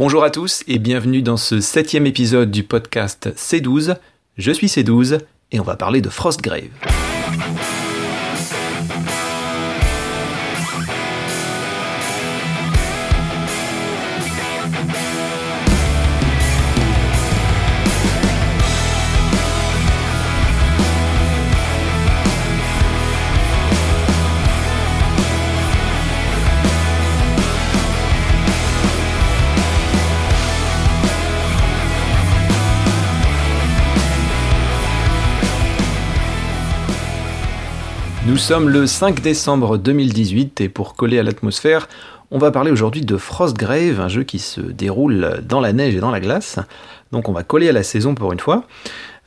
Bonjour à tous et bienvenue dans ce septième épisode du podcast C12. Je suis C12 et on va parler de Frostgrave. Sommes le 5 décembre 2018 et pour coller à l'atmosphère, on va parler aujourd'hui de Frostgrave, un jeu qui se déroule dans la neige et dans la glace. Donc on va coller à la saison pour une fois.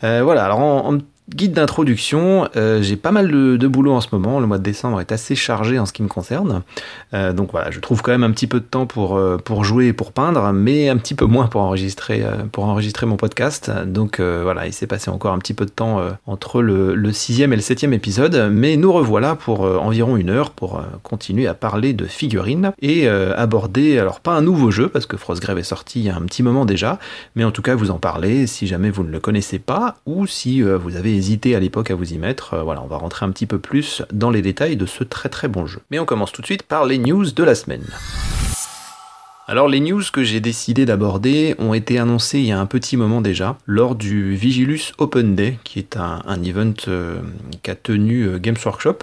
Euh, voilà, alors en, Guide d'introduction, euh, j'ai pas mal de, boulot en ce moment, le mois de décembre est assez chargé en ce qui me concerne, euh, donc voilà, je trouve quand même un petit peu de temps pour, euh, pour jouer et pour peindre, mais un petit peu moins pour enregistrer, pour enregistrer mon podcast, donc voilà, il s'est passé encore un petit peu de temps entre le, le, sixième et le septième épisode, mais nous revoilà pour environ une heure pour continuer à parler de figurines et aborder, alors pas un nouveau jeu, parce que Frostgrave est sorti il y a un petit moment déjà, mais en tout cas vous en parlez si jamais vous ne le connaissez pas, ou si vous avez hésité à l'époque à vous y mettre. Euh, voilà, on va rentrer un petit peu plus dans les détails de ce très très bon jeu. Mais on commence tout de suite par les news de la semaine. Alors les news que j'ai décidé d'aborder ont été annoncées il y a un petit moment déjà, lors du Vigilus Open Day, qui est un, event euh, qu'a tenu euh, Games Workshop.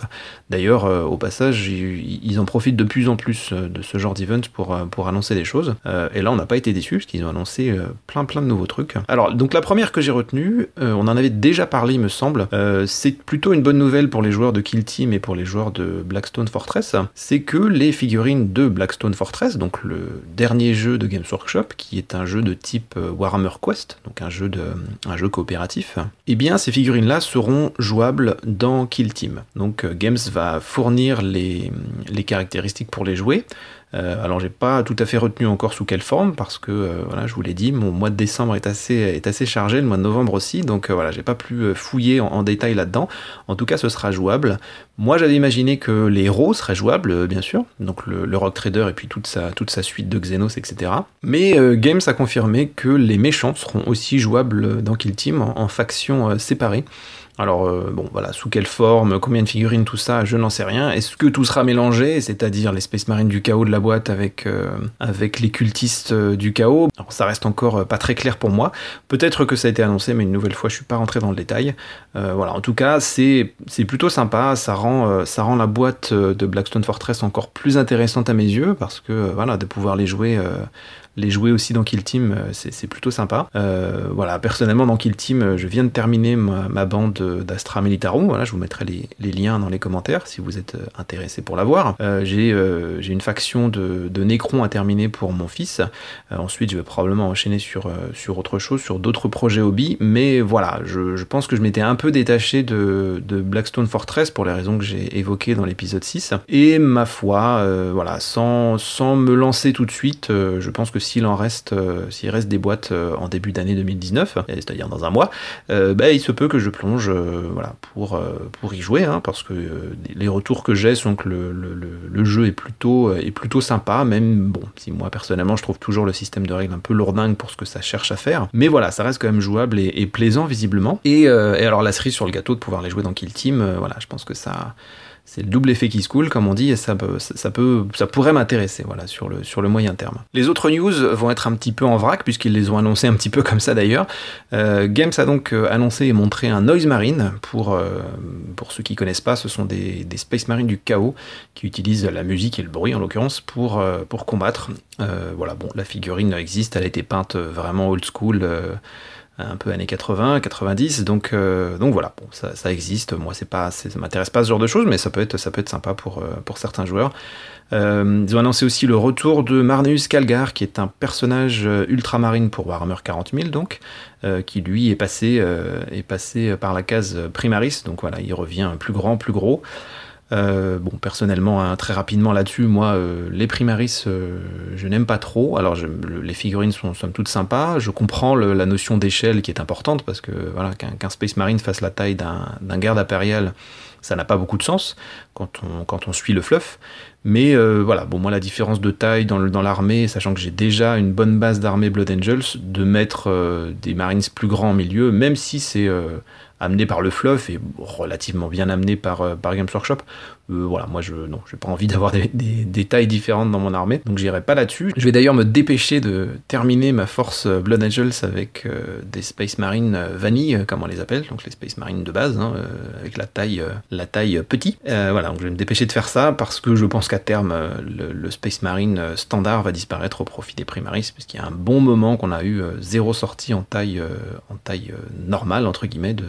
D'ailleurs, euh, au passage, ils, en profitent de plus en plus de ce genre d'event pour, pour annoncer des choses. et là, on n'a pas été déçus, parce qu'ils ont annoncé plein plein de nouveaux trucs. Alors, donc la première que j'ai retenue, on en avait déjà parlé, il me semble, c'est plutôt une bonne nouvelle pour les joueurs de Kill Team et pour les joueurs de Blackstone Fortress, c'est que les figurines de Blackstone Fortress, donc le dernier jeu de Games Workshop, qui est un jeu de type euh, Warhammer Quest, donc un jeu, coopératif, eh bien ces figurines-là seront jouables dans Kill Team. Donc euh, Games va fournir les, les caractéristiques pour les jouer, euh, alors j'ai pas tout à fait retenu encore sous quelle forme parce que euh, voilà, je vous l'ai dit, mon mois de décembre est assez, est assez chargé, le mois de novembre aussi, donc euh, voilà, j'ai pas pu fouiller en, détail là-dedans. En tout cas, ce sera jouable. Moi, j'avais imaginé que les héros seraient jouables, bien sûr, donc le, Rock Trader et puis toute sa, toute sa suite de Xenos, etc. Mais Games a confirmé que les méchants seront aussi jouables dans Kill Team en factions séparées. Alors, euh, bon, voilà, sous quelle forme, combien de figurines, tout ça, je n'en sais rien. Est-ce que tout sera mélangé, c'est-à-dire les Space Marines du chaos de la boîte avec, euh, avec les cultistes euh, du chaos? Ça reste encore pas très clair pour moi. Peut-être que ça a été annoncé, mais une nouvelle fois, je suis pas rentré dans le détail. voilà, en tout cas, c'est plutôt sympa. Ça rend, ça rend la boîte de Blackstone Fortress encore plus intéressante à mes yeux, parce que, voilà, de pouvoir les jouer les jouer aussi dans Kill Team, euh, c'est plutôt sympa. Euh, voilà, personnellement dans Kill Team, euh, je viens de terminer ma, bande d'Astra Militarum. Voilà, je vous mettrai les, liens dans les commentaires si vous êtes intéressé pour la voir. J'ai une faction de, de Necron à terminer pour mon fils. ensuite, je vais probablement enchaîner sur, sur autre chose, sur d'autres projets hobby. Mais voilà, je, pense que je m'étais un peu détaché de, Blackstone Fortress pour les raisons que j'ai évoquées dans l'épisode 6. Et ma foi, voilà, sans, sans me lancer tout de suite, je pense que s'il en reste, euh, s'il reste des boîtes euh, en début d'année 2019, c'est-à-dire dans un mois, euh, bah, il se peut que je plonge voilà, pour, pour y jouer, hein, parce que les retours que j'ai sont que le, le, jeu est plutôt, est plutôt sympa, même bon, si moi personnellement je trouve toujours le système de règles un peu lourdingue pour ce que ça cherche à faire, mais voilà, ça reste quand même jouable et, plaisant visiblement. Et, et, alors la cerise sur le gâteau de pouvoir les jouer dans Kill Team, voilà, je pense que ça c'est le double effet qui se coule, comme on dit, et ça, peut, ça, peut, ça pourrait m'intéresser voilà, sur, le, sur le moyen terme. Les autres news vont être un petit peu en vrac, puisqu'ils les ont annoncés un petit peu comme ça d'ailleurs. Euh, Games a donc euh, annoncé et montré un Noise Marine. Pour, euh, pour ceux qui connaissent pas, ce sont des, des, Space Marines du chaos qui utilisent la musique et le bruit en l'occurrence pour, pour combattre. voilà, bon, la figurine existe, elle a été peinte vraiment old school un peu années 80, 90, donc, euh, donc voilà, ça, existe, moi c'est pas, ça m'intéresse pas ce genre de choses, mais ça peut être, ça peut être sympa pour, euh, pour certains joueurs. Euh, ils ont annoncé aussi le retour de Marneus Calgar, qui est un personnage ultramarine pour Warhammer 40 000, donc, qui lui est passé, est passé par la case Primaris, donc voilà, il revient plus grand, plus gros. Euh, bon, personnellement, hein, très rapidement là-dessus, moi, euh, les primaris, euh, je n'aime pas trop. Alors, les figurines sont somme toute sympas. Je comprends la notion d'échelle qui est importante parce que voilà, qu'un Space Marine fasse la taille d'un garde impérial, ça n'a pas beaucoup de sens quand on, suit le fluff. Mais voilà, bon, moi, la différence de taille dans, dans l'armée, sachant que j'ai déjà une bonne base d'armée Blood Angels, de mettre des Marines plus grands en milieu, même si c'est amené par le fluff et relativement bien amené par, euh, par Games Workshop. Euh, voilà, moi je non, j'ai pas envie d'avoir des, tailles différentes dans mon armée, donc j'irai pas là-dessus. Je vais d'ailleurs me dépêcher de terminer ma force euh, Blood Angels avec des Space Marines vanille, comme on les appelle, donc les Space Marines de base, hein, avec la taille, la petit. voilà, donc je vais me dépêcher de faire ça parce que je pense qu'à terme le, Space Marine standard va disparaître au profit des Primaris, parce qu'il y a un bon moment qu'on a eu zéro sortie en taille, en taille normale entre guillemets de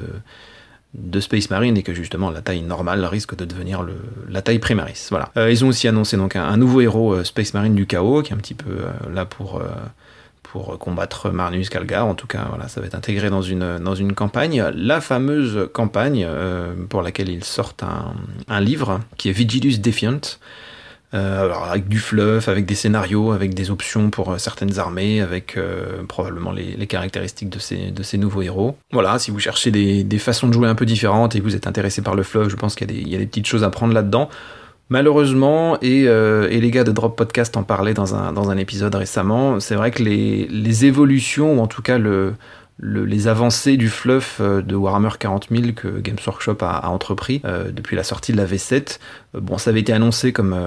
de Space Marine et que justement la taille normale risque de devenir la taille Primaris. Voilà. Euh, ils ont aussi annoncé donc un, nouveau héros euh, Space Marine du chaos qui est un petit peu euh, là pour pour combattre Marnus Calgar. En tout cas, voilà, ça va être intégré dans une, dans une campagne. La fameuse campagne pour laquelle ils sortent un, un, livre qui est Vigilus Defiant, alors avec du fluff, avec des scénarios, avec des options pour euh, certaines armées, avec euh, probablement les, caractéristiques de ces, de ces nouveaux héros. Voilà, si vous cherchez des, des, façons de jouer un peu différentes et que vous êtes intéressé par le fluff, je pense qu'il y, y, a des petites choses à prendre là-dedans. Malheureusement, et, et, les gars de Drop Podcast en parlaient dans un, dans un épisode récemment, c'est vrai que les, les évolutions, ou en tout cas le, les avancées du fluff euh, de Warhammer 40 000 que Games Workshop a, entrepris euh, depuis la sortie de la V7. Euh, bon, ça avait été annoncé comme,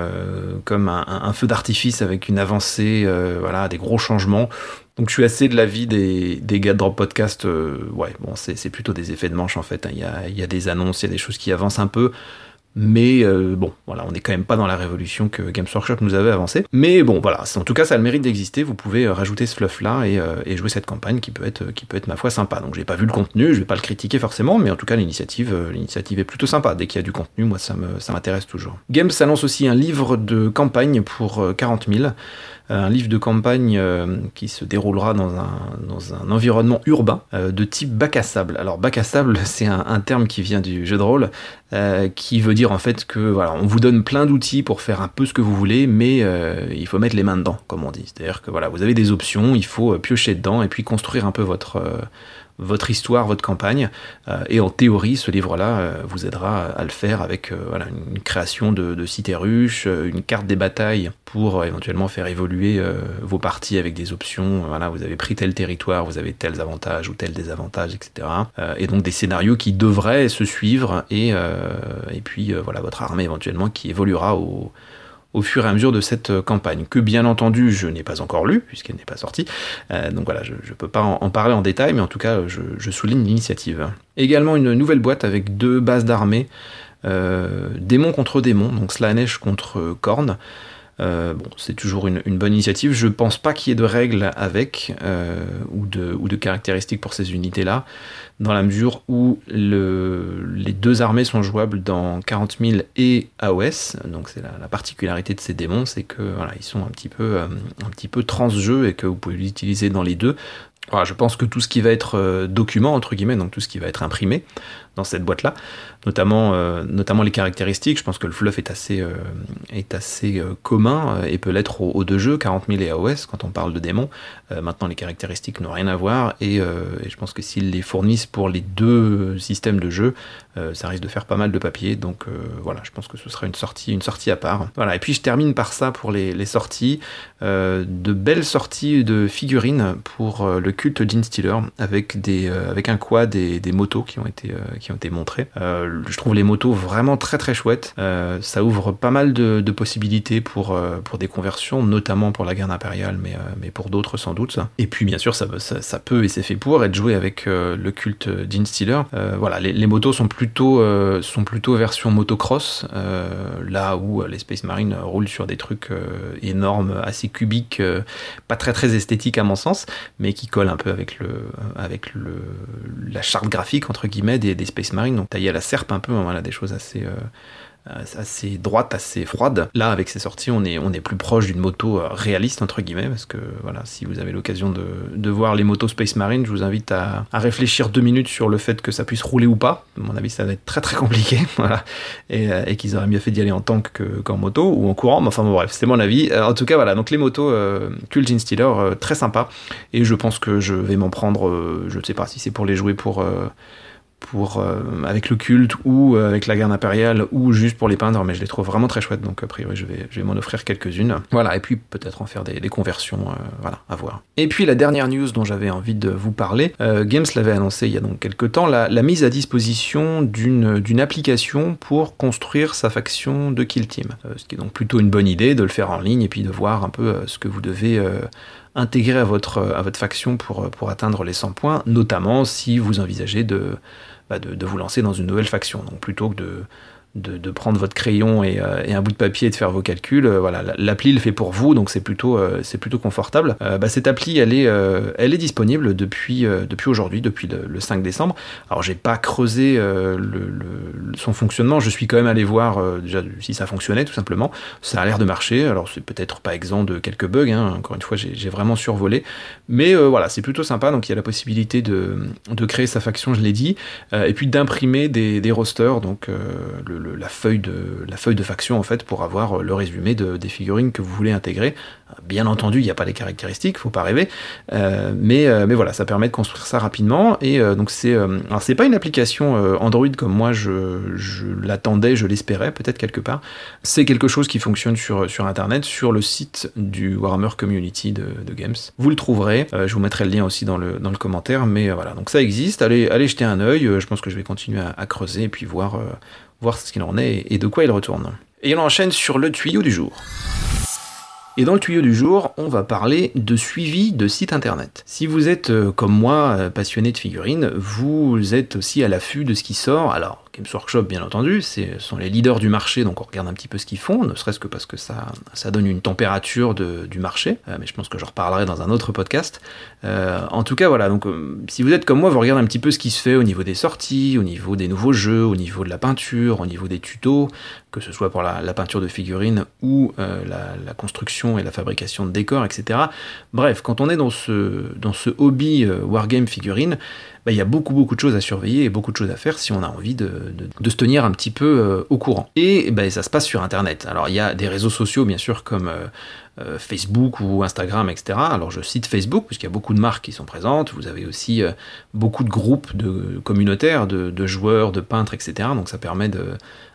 comme un, feu d'artifice avec une avancée, voilà, des gros changements. Donc je suis assez de l'avis des, des gars de Drop Podcast. ouais, bon, c'est plutôt des effets de manche en fait. Hein. Il y, a, il y a des annonces, il y a des choses qui avancent un peu. Mais euh, bon, voilà, on n'est quand même pas dans la révolution que Games Workshop nous avait avancé. Mais bon, voilà, en tout cas, ça a le mérite d'exister. Vous pouvez euh, rajouter ce fluff-là euh, et, jouer cette campagne qui peut être, qui peut être ma foi sympa. Donc, j'ai pas vu le contenu, je vais pas le critiquer forcément, mais en tout cas, l'initiative, l'initiative est plutôt sympa. Dès qu'il y a du contenu, moi, ça m'intéresse toujours. Games annonce aussi un livre de campagne pour 40 000 un livre de campagne qui se déroulera dans un, dans un environnement urbain de type bac à sable. Alors bac à sable, c'est un, un, terme qui vient du jeu de rôle, qui veut dire en fait que voilà, on vous donne plein d'outils pour faire un peu ce que vous voulez, mais euh, il faut mettre les mains dedans, comme on dit. C'est-à-dire que voilà, vous avez des options, il faut euh, piocher dedans et puis construire un peu votre euh, votre histoire, votre campagne. Euh, et en théorie, ce livre-là euh, vous aidera à le faire avec euh, voilà, une création de, de cités ruches, une carte des batailles pour éventuellement faire évoluer vos parties avec des options. Voilà, vous avez pris tel territoire, vous avez tels avantages ou tels désavantages, etc. et donc des scénarios qui devraient se suivre et, et puis voilà votre armée éventuellement qui évoluera au au fur et à mesure de cette euh, campagne, que bien entendu je n'ai pas encore lu, puisqu'elle n'est pas sortie. Euh, donc voilà, je ne peux pas en, parler en détail, mais en tout cas, je, souligne l'initiative. Également une nouvelle boîte avec deux bases d'armée, euh, démon contre démon, donc Slanesh contre Korn. Euh, bon, c'est toujours une, bonne initiative. Je pense pas qu'il y ait de règles avec euh, ou, de, ou, de, caractéristiques pour ces unités-là, dans la mesure où le, les deux armées sont jouables dans 40 000 et AOS. Donc c'est la, particularité de ces démons, c'est que voilà, ils sont un petit peu, euh, un petit peu et que vous pouvez l'utiliser dans les deux. Voilà, je pense que tout ce qui va être document, entre guillemets, donc tout ce qui va être imprimé, dans cette boîte-là, notamment, euh, notamment les caractéristiques. Je pense que le fluff est assez, euh, est assez euh, commun et peut l'être aux, deux jeux, 40 000 et AOS, quand on parle de démons. maintenant, les caractéristiques n'ont rien à voir et, je pense que s'ils les fournissent pour les deux systèmes de jeu, ça risque de faire pas mal de papier. Donc voilà, je pense que ce sera une sortie, une sortie à part. Voilà, et puis je termine par ça pour les, sorties. de belles sorties de figurines pour le culte Gene Stealer avec, des, avec un quad des motos qui ont été ont été montrés. Euh, je trouve les motos vraiment très très chouettes. Euh, ça ouvre pas mal de, possibilités pour, euh, pour des conversions, notamment pour la garde impériale, mais, mais pour d'autres sans doute. Et puis bien sûr, ça, ça, peut et c'est fait pour être joué avec le culte d'Instiller. voilà, les, motos sont plutôt, sont plutôt version motocross, là où les Space Marines roulent sur des trucs énormes, assez cubiques, pas très très esthétiques à mon sens, mais qui collent un peu avec, le, avec le, la charte graphique entre guillemets des, des Space Marine, donc taillé à la serpe un peu, hein, voilà, des choses assez, euh, assez droite, assez froide. Là, avec ces sorties, on est, on est plus proche d'une moto euh, réaliste, entre guillemets, parce que voilà, si vous avez l'occasion de, de, voir les motos Space Marine, je vous invite à, à, réfléchir deux minutes sur le fait que ça puisse rouler ou pas. À mon avis, ça va être très très compliqué, voilà, et, euh, et qu'ils auraient mieux fait d'y aller en tank qu'en moto ou en courant, mais enfin bon, bref, c'est mon avis. en tout cas, voilà, donc les motos euh, Cult Stealer, très sympa, et je pense que je vais m'en prendre, je ne sais pas si c'est pour les jouer pour euh, avec le culte ou euh, avec la garde impériale ou juste pour les peindre, mais je les trouve vraiment très chouettes, donc a priori je vais, m'en offrir quelques-unes. Voilà, et puis peut-être en faire des, conversions, euh, voilà, à voir. Et puis la dernière news dont j'avais envie de vous parler, Games l'avait annoncé il y a donc quelques temps, la, la mise à disposition d'une application pour construire sa faction de Kill Team. ce qui est donc plutôt une bonne idée de le faire en ligne et puis de voir un peu ce que vous devez intégrer à votre, à votre faction pour, pour atteindre les 100 points, notamment si vous envisagez de, bah de, de, vous lancer dans une nouvelle faction. Donc plutôt que de, de, prendre votre crayon et, euh, et, un bout de papier et de faire vos calculs. Euh, voilà, l'appli le fait pour vous, donc c'est plutôt, euh, plutôt confortable. Bah, cette appli, elle est, elle est disponible depuis, depuis aujourd'hui, depuis le, le, 5 décembre. Alors j'ai pas creusé son fonctionnement, je suis quand même allé voir si ça fonctionnait tout simplement. Ça a l'air de marcher, alors c'est peut-être pas exempt de quelques bugs, hein. encore une fois j'ai vraiment survolé, mais voilà, c'est plutôt sympa, donc il y a la possibilité de, de créer sa faction, je l'ai dit, et puis d'imprimer des, rosters, donc la, feuille de, la feuille de faction en fait pour avoir le résumé de, des figurines que vous voulez intégrer. Bien entendu, il n'y a pas les caractéristiques, faut pas rêver, euh, mais, euh, mais voilà, ça permet de construire ça rapidement. Et euh, donc c'est, euh, alors c'est pas une application euh, Android comme moi je, l'attendais, je l'espérais peut-être quelque part. C'est quelque chose qui fonctionne sur, sur Internet, sur le site du Warhammer Community de, Games. Vous le trouverez. je vous mettrai le lien aussi dans le, dans le commentaire, mais voilà, donc ça existe. Allez, allez jeter un œil. je pense que je vais continuer à creuser et puis voir voir ce qu'il en est et de quoi il retourne. Et on enchaîne sur le tuyau du jour. Et dans le tuyau du jour, on va parler de suivi de site internet. Si vous êtes, euh, comme moi, euh, passionné de figurines, vous êtes aussi à l'affût de ce qui sort. Alors, Games Workshop, bien entendu, ce sont les leaders du marché, donc on regarde un petit peu ce qu'ils font, ne serait-ce que parce que ça, ça donne une température du marché, euh, mais je pense que j'en reparlerai dans un autre podcast. Euh, en tout cas, voilà, donc euh, si vous êtes comme moi, vous regardez un petit peu ce qui se fait au niveau des sorties, au niveau des nouveaux jeux, au niveau de la peinture, au niveau des tutos, que ce soit pour la, peinture de figurines ou la, construction et la fabrication de décors, etc. Bref, quand on est dans ce, dans ce hobby wargame figurine, bah, il y a beaucoup beaucoup de choses à surveiller et beaucoup de choses à faire si on a envie de, de, se tenir un petit peu euh, au courant. Et bah, ça se passe sur Internet. Alors il y a des réseaux sociaux bien sûr comme euh, euh, Facebook ou Instagram, etc. Alors je cite Facebook puisqu'il y a beaucoup de marques qui sont présentes. Vous avez aussi beaucoup de groupes de communautaires, de, joueurs, de peintres, etc. Donc ça permet de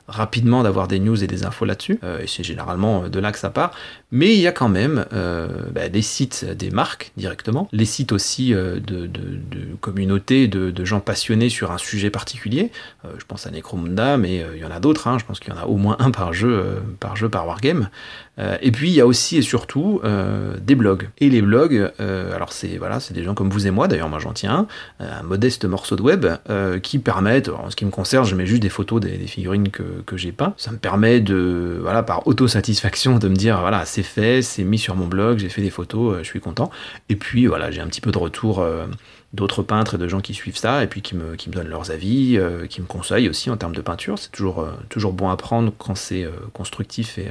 rapidement d'avoir des news et des infos là-dessus, et c'est généralement de là que ça part, mais il y a quand même euh, bah, des sites des marques directement, les sites aussi euh, de, de, de, communautés, de, de, gens passionnés sur un sujet particulier, euh, je pense à Necromunda, mais il y en a d'autres, hein, je pense qu'il y en a au moins un par jeu, par jeu, par wargame, et puis il y a aussi et surtout des blogs, et les blogs, alors c'est voilà, c'est des gens comme vous et moi, d'ailleurs moi j'en tiens un, un modeste morceau de web, qui permettent, en ce qui me concerne, je mets juste des photos des, des figurines que, que j'ai pas. Ça me permet de, voilà, par autosatisfaction, de me dire, voilà, c'est fait, c'est mis sur mon blog, j'ai fait des photos, euh, je suis content. Et puis, voilà, j'ai un petit peu de retour euh, d'autres peintres et de gens qui suivent ça, et puis qui me, donnent leurs avis, euh, qui me conseillent aussi en termes de peinture. C'est toujours, toujours bon à prendre quand c'est constructif et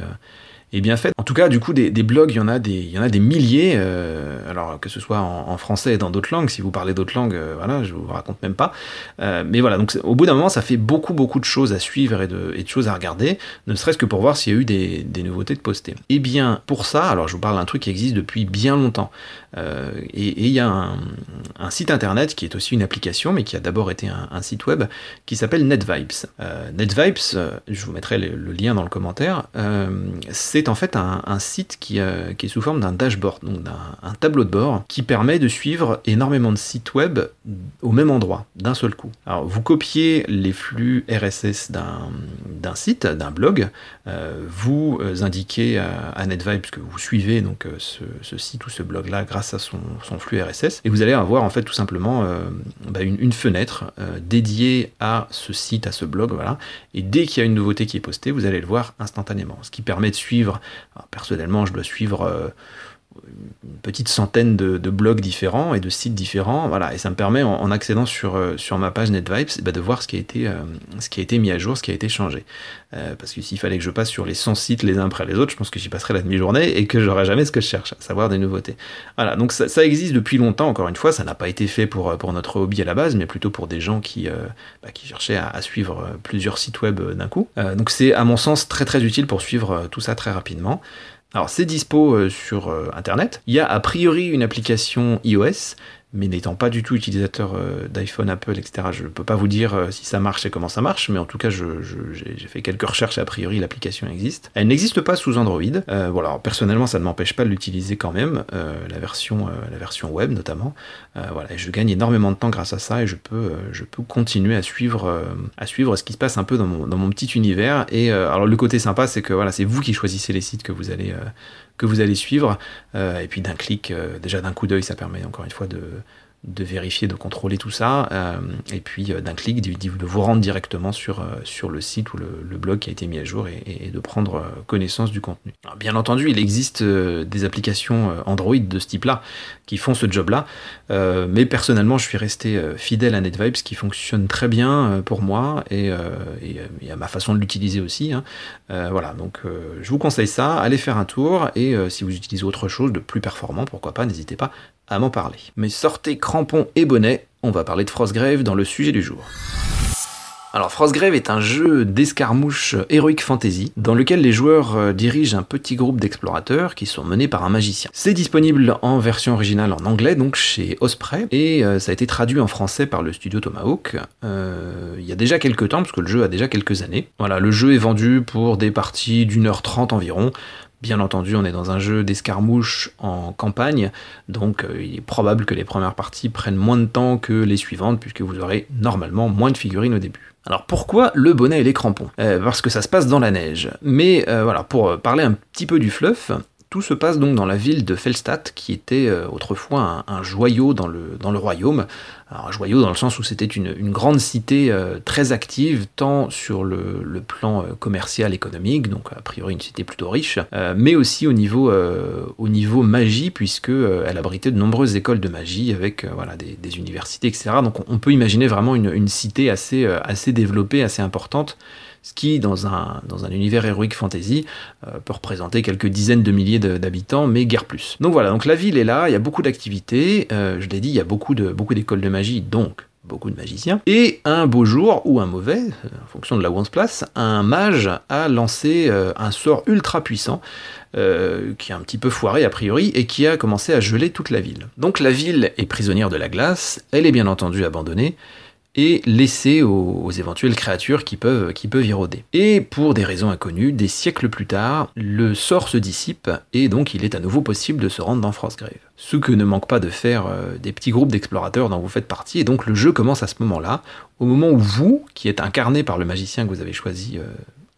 et bien fait. En tout cas, du coup, des, blogs, il y en a des, il y en a des milliers, euh, alors que ce soit en, français et dans d'autres langues. Si vous parlez d'autres langues, euh, voilà, je vous raconte même pas. Euh, mais voilà, donc au bout d'un moment, ça fait beaucoup, beaucoup de choses à suivre et de, et de choses à regarder, ne serait-ce que pour voir s'il y a eu des, des, nouveautés de poster. Et eh bien, pour ça, alors je vous parle d'un truc qui existe depuis bien longtemps. Euh, et il y a un, site internet qui est aussi une application, mais qui a d'abord été un, site web, qui s'appelle NetVibes. Euh, NetVibes, je vous mettrai le, lien dans le commentaire, c'est c'est en fait un, site qui, euh, est sous forme d'un dashboard, donc d'un tableau de bord, qui permet de suivre énormément de sites web au même endroit, d'un seul coup. Alors vous copiez les flux RSS d'un site, d'un blog, euh, vous indiquez à, à NetVibes que vous suivez donc euh, ce, ce, site ou ce blog-là à son, flux RSS, et vous allez avoir en fait tout simplement euh, bah une, fenêtre euh, dédiée à ce site, à ce blog, voilà, et dès qu'il y a une nouveauté qui est postée, vous allez le voir instantanément, ce qui permet de suivre personnellement, je dois suivre euh, une petite centaine de, blogs différents et de sites différents, voilà, et ça me permet en, accédant sur, euh, sur ma page NetVibes bah, de voir ce qui, a été, euh, ce qui a été mis à jour, ce qui a été changé. Euh, parce que s'il fallait que je passe sur les 100 sites les uns après les autres, je pense que j'y passerais la demi-journée et que j'aurais jamais ce que je cherche, à savoir des nouveautés. Voilà, donc ça, existe depuis longtemps, encore une fois, ça n'a pas été fait pour, pour notre hobby à la base, mais plutôt pour des gens qui, bah, qui cherchaient à, suivre plusieurs sites web d'un coup. donc c'est à mon sens très très utile pour suivre tout ça très rapidement. Alors c'est dispo euh, sur euh, internet. Il y a a priori une application iOS, mais n'étant pas du tout utilisateur euh, d'iPhone, Apple, etc., je ne peux pas vous dire euh, si ça marche et comment ça marche, mais en tout cas, j'ai fait quelques recherches et a priori l'application existe. Elle n'existe pas sous Android. Euh, voilà, personnellement, ça ne m'empêche pas de l'utiliser quand même, la, version, la version web notamment. voilà, je gagne énormément de temps grâce à ça et je peux, je peux continuer à suivre, à suivre ce qui se passe un peu dans mon, dans mon petit univers. Et alors, le côté sympa, c'est que voilà, c'est vous qui choisissez les sites que vous allez que vous allez suivre. et puis d'un clic, déjà d'un coup d'œil, ça permet encore une fois de, de vérifier, de contrôler tout ça, euh, et puis euh, d'un clic de, vous rendre directement sur, euh, le site ou le, blog qui a été mis à jour et, de prendre connaissance du contenu. bien entendu, il existe des applications Android de ce type-là qui font ce job-là, mais personnellement, je suis resté fidèle à NetVibes qui fonctionne très bien pour moi et, à ma façon de l'utiliser aussi. Hein. voilà, donc je vous conseille ça, allez faire un tour et si vous utilisez autre chose de plus performant, pourquoi pas, n'hésitez pas à m'en parler. Mais sortez crampons et bonnets, on va parler de Frostgrave dans le sujet du jour. Alors Frostgrave est un jeu d'escarmouche Heroic Fantasy dans lequel les joueurs euh, dirigent un petit groupe d'explorateurs qui sont menés par un magicien. C'est disponible en version originale en anglais donc chez Osprey et euh, ça a été traduit en français par le studio Tomahawk euh, il y a déjà quelques temps parce que le jeu a déjà quelques années. Voilà, le jeu est vendu pour des parties d'une heure trente environ Bien entendu, on est dans un jeu d'escarmouche en campagne, donc euh, il est probable que les premières parties prennent moins de temps que les suivantes, puisque vous aurez normalement moins de figurines au début. Alors pourquoi le bonnet et les crampons? Euh, Parce que ça se passe dans la neige. Mais euh, voilà, pour parler un petit peu du fluff, tout se passe donc dans la ville de Felstadt, qui était euh, autrefois un, joyau dans le, royaume. un joyau dans le sens où c'était une, grande cité euh, très active, tant sur le, plan euh, commercial, économique, donc a priori une cité plutôt riche, mais aussi au niveau, au niveau magie, puisque elle abritait de nombreuses écoles de magie avec voilà, des, universités, etc. Donc on, peut imaginer vraiment une, cité assez développée, assez importante ce qui, dans un, univers héroïque fantasy, euh, peut représenter quelques dizaines de milliers d'habitants, mais guère plus. Donc voilà, donc la ville est là, il y a beaucoup d'activités, euh, je l'ai dit, il y a beaucoup d'écoles de, beaucoup de magie, donc beaucoup de magiciens. Et un beau jour, ou un mauvais, euh, en fonction de là où place, un mage a lancé un sort ultra puissant, qui est un petit peu foiré a priori, et qui a commencé à geler toute la ville. Donc la ville est prisonnière de la glace, elle est bien entendu abandonnée, et laissé aux, éventuelles créatures qui peuvent, y rôder. Et pour des raisons inconnues, des siècles plus tard, le sort se dissipe et donc il est à nouveau possible de se rendre dans Frostgrave. Ce que ne manque pas de faire euh, des petits groupes d'explorateurs dont vous faites partie, et donc le jeu commence à ce moment-là, au moment où vous, qui êtes incarné par le magicien que vous avez choisi euh,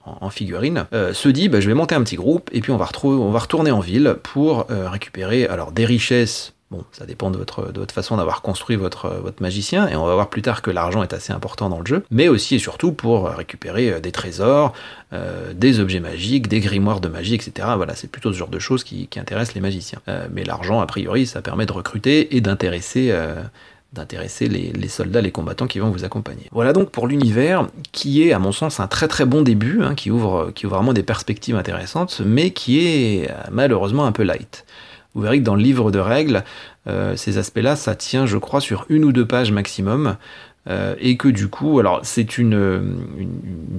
en, figurine, euh, se dit bah, je vais monter un petit groupe et puis on va, on va retourner en ville pour récupérer alors des richesses Bon, ça dépend de votre, de votre façon d'avoir construit votre, votre magicien, et on va voir plus tard que l'argent est assez important dans le jeu, mais aussi et surtout pour récupérer euh, des trésors, euh, des objets magiques, des grimoires de magie, etc. Voilà, c'est plutôt ce genre de choses qui, intéressent les magiciens. Euh, mais l'argent, a priori, ça permet de recruter et d'intéresser d'intéresser les, soldats, les combattants qui vont vous accompagner. Voilà donc pour l'univers qui est à mon sens un très très bon début, hein, qui, ouvre, qui ouvre vraiment des perspectives intéressantes, mais qui est malheureusement un peu light. Vous verrez que dans le livre de règles, euh, ces aspects-là, ça tient, je crois, sur une ou deux pages maximum. Euh, et que du coup, alors c'est une,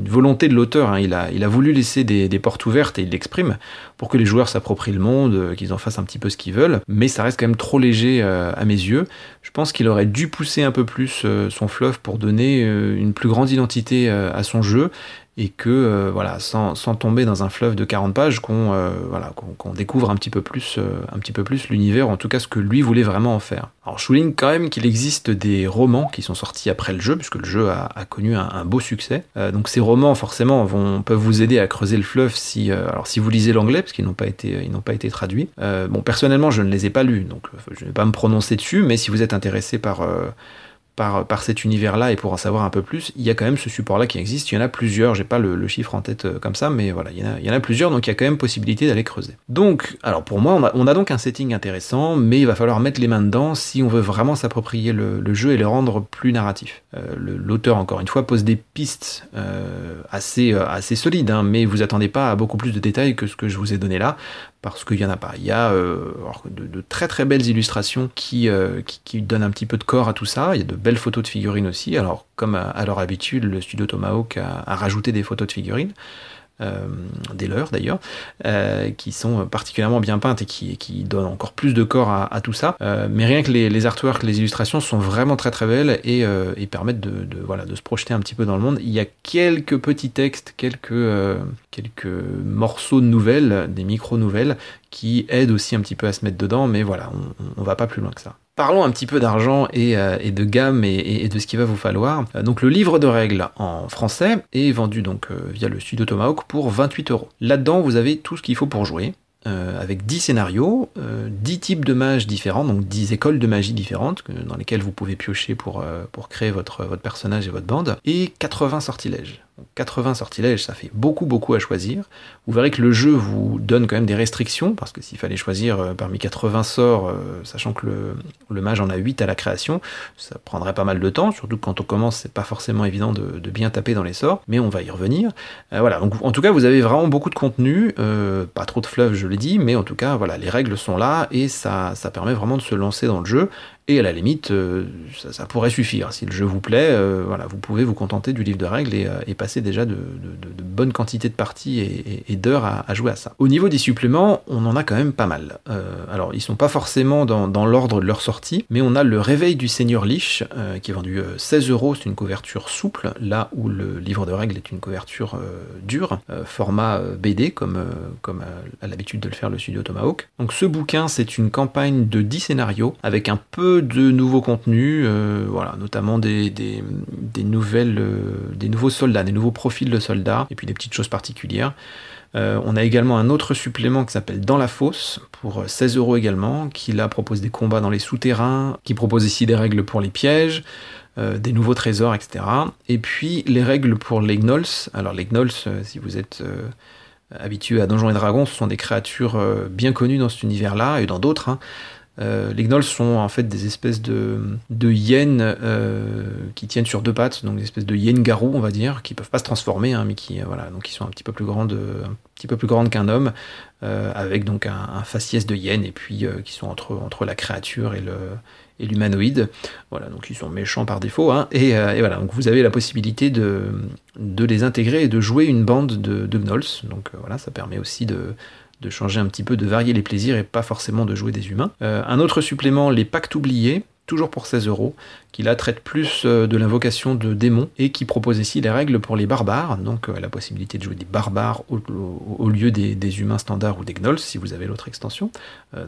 volonté de l'auteur, hein. il, a, voulu laisser des, portes ouvertes et il l'exprime pour que les joueurs s'approprient le monde, euh, qu'ils en fassent un petit peu ce qu'ils veulent, mais ça reste quand même trop léger à mes yeux. Je pense qu'il aurait dû pousser un peu plus son fluff pour donner une plus grande identité à son jeu et que euh, voilà, sans, tomber dans un fleuve de 40 pages, qu'on euh, qu'on découvre un petit peu plus, euh, un petit plus l'univers, en tout cas ce que lui voulait vraiment en faire. Alors je souligne quand même qu'il existe des romans qui sont sortis après le jeu, puisque le jeu a, connu un, beau succès. donc ces romans forcément peuvent vous aider à creuser le fleuve si, vous lisez l'anglais, parce qu'ils n'ont pas n'ont pas été traduits. bon personnellement je ne les ai pas lus, donc je ne vais pas me prononcer dessus, mais si vous êtes intéressé par par, cet univers-là et pour en savoir un peu plus, il y a quand même ce support-là qui existe. Il y en a plusieurs, j'ai pas le, chiffre en tête euh, comme ça, mais voilà, il y, en a, plusieurs, donc il y a quand même possibilité d'aller creuser. Donc, alors pour moi, on a, donc un setting intéressant, mais il va falloir mettre les mains dedans si on veut vraiment s'approprier le, jeu et le rendre plus narratif. Euh, l'auteur, encore une fois, pose des pistes euh, assez, assez solides, hein, mais vous attendez pas à beaucoup plus de détails que ce que je vous ai donné là parce qu'il n'y en a pas. Il y a euh, de, très très belles illustrations euh, qui, qui, donnent un petit peu de corps à tout ça. Il y a de belles photos de figurines aussi. Alors, comme à, leur habitude, le studio Tomahawk a, rajouté des photos de figurines. Des leurs d'ailleurs, qui sont particulièrement bien peintes et qui, donnent encore plus de corps à, tout ça. mais rien que les, artworks, les illustrations sont vraiment très très belles et, et permettent de, voilà, de se projeter un petit peu dans le monde. Il y a quelques petits textes, quelques, quelques morceaux de nouvelles, des micro-nouvelles, qui aident aussi un petit peu à se mettre dedans, mais voilà, on, on va pas plus loin que ça. Parlons un petit peu d'argent et, euh, de gamme et, de ce qu'il va vous falloir. Euh, donc le livre de règles en français est vendu donc euh, via le studio Tomahawk pour 28 euros. Là-dedans, vous avez tout ce qu'il faut pour jouer. avec 10 scénarios, 10 types de mages différents, donc 10 écoles de magie différentes dans lesquelles vous pouvez piocher pour, créer votre, votre personnage et votre bande, et 80 sortilèges. 80 sortilèges, ça fait beaucoup beaucoup à choisir. Vous verrez que le jeu vous donne quand même des restrictions, parce que s'il fallait choisir euh, parmi 80 sorts, euh, sachant que le, mage en a 8 à la création, ça prendrait pas mal de temps, surtout quand on commence, c'est pas forcément évident de, bien taper dans les sorts, mais on va y revenir. Euh, voilà, donc en tout cas, vous avez vraiment beaucoup de contenu, pas trop de fleuves, je l'ai dit, mais en tout cas, voilà, les règles sont là, et ça permet vraiment de se lancer dans le jeu. Et à la limite, euh, ça, pourrait suffire. Si le jeu vous plaît, euh, voilà, vous pouvez vous contenter du livre de règles et, euh, passer déjà de, bonnes quantités de parties et, d'heures à, jouer à ça. Au niveau des suppléments, on en a quand même pas mal. alors, ils sont pas forcément dans, l'ordre de leur sortie, mais on a le Réveil du Seigneur Lich, qui est vendu 16 euros, c'est une couverture souple, là où le livre de règles est une couverture dure, format BD, comme, comme à l'habitude de le faire le studio Tomahawk. Donc ce bouquin, c'est une campagne de 10 scénarios, avec un peu de nouveaux contenus, euh, voilà, notamment des, nouvelles, euh, nouveaux soldats, des nouveaux profils de soldats, et puis des petites choses particulières. Euh, on a également un autre supplément qui s'appelle Dans la fosse, pour 16 euros également, qui là propose des combats dans les souterrains, qui propose ici des règles pour les pièges, des nouveaux trésors, etc. Et puis les règles pour les gnolls. Alors les gnolls, si vous êtes habitué à Donjons et Dragons, ce sont des créatures bien connues dans cet univers-là et dans d'autres. Hein. Euh, les gnolls sont en fait des espèces de, de hyènes euh, qui tiennent sur deux pattes, donc des espèces de hyènes garous, on va dire, qui peuvent pas se transformer, hein, mais qui, euh, voilà, donc ils sont un petit peu plus grandes, un petit peu plus grandes qu'un homme, avec donc un, faciès de hyène, et puis qui sont entre, entre la créature et le et l'humanoïde. Voilà, donc ils sont méchants par défaut. Hein, et, voilà, donc vous avez la possibilité de, de les intégrer et de jouer une bande de, de gnolls. Donc voilà, ça permet aussi de, de changer un petit peu, de varier les plaisirs et pas forcément de jouer des humains. Euh, un autre supplément, les pactes oubliés, toujours pour 16 euros, qui là traite plus euh, de l'invocation de démons et qui propose ici les règles pour les barbares, donc euh, la possibilité de jouer des barbares au, lieu des, humains standards ou des gnolls si vous avez l'autre extension.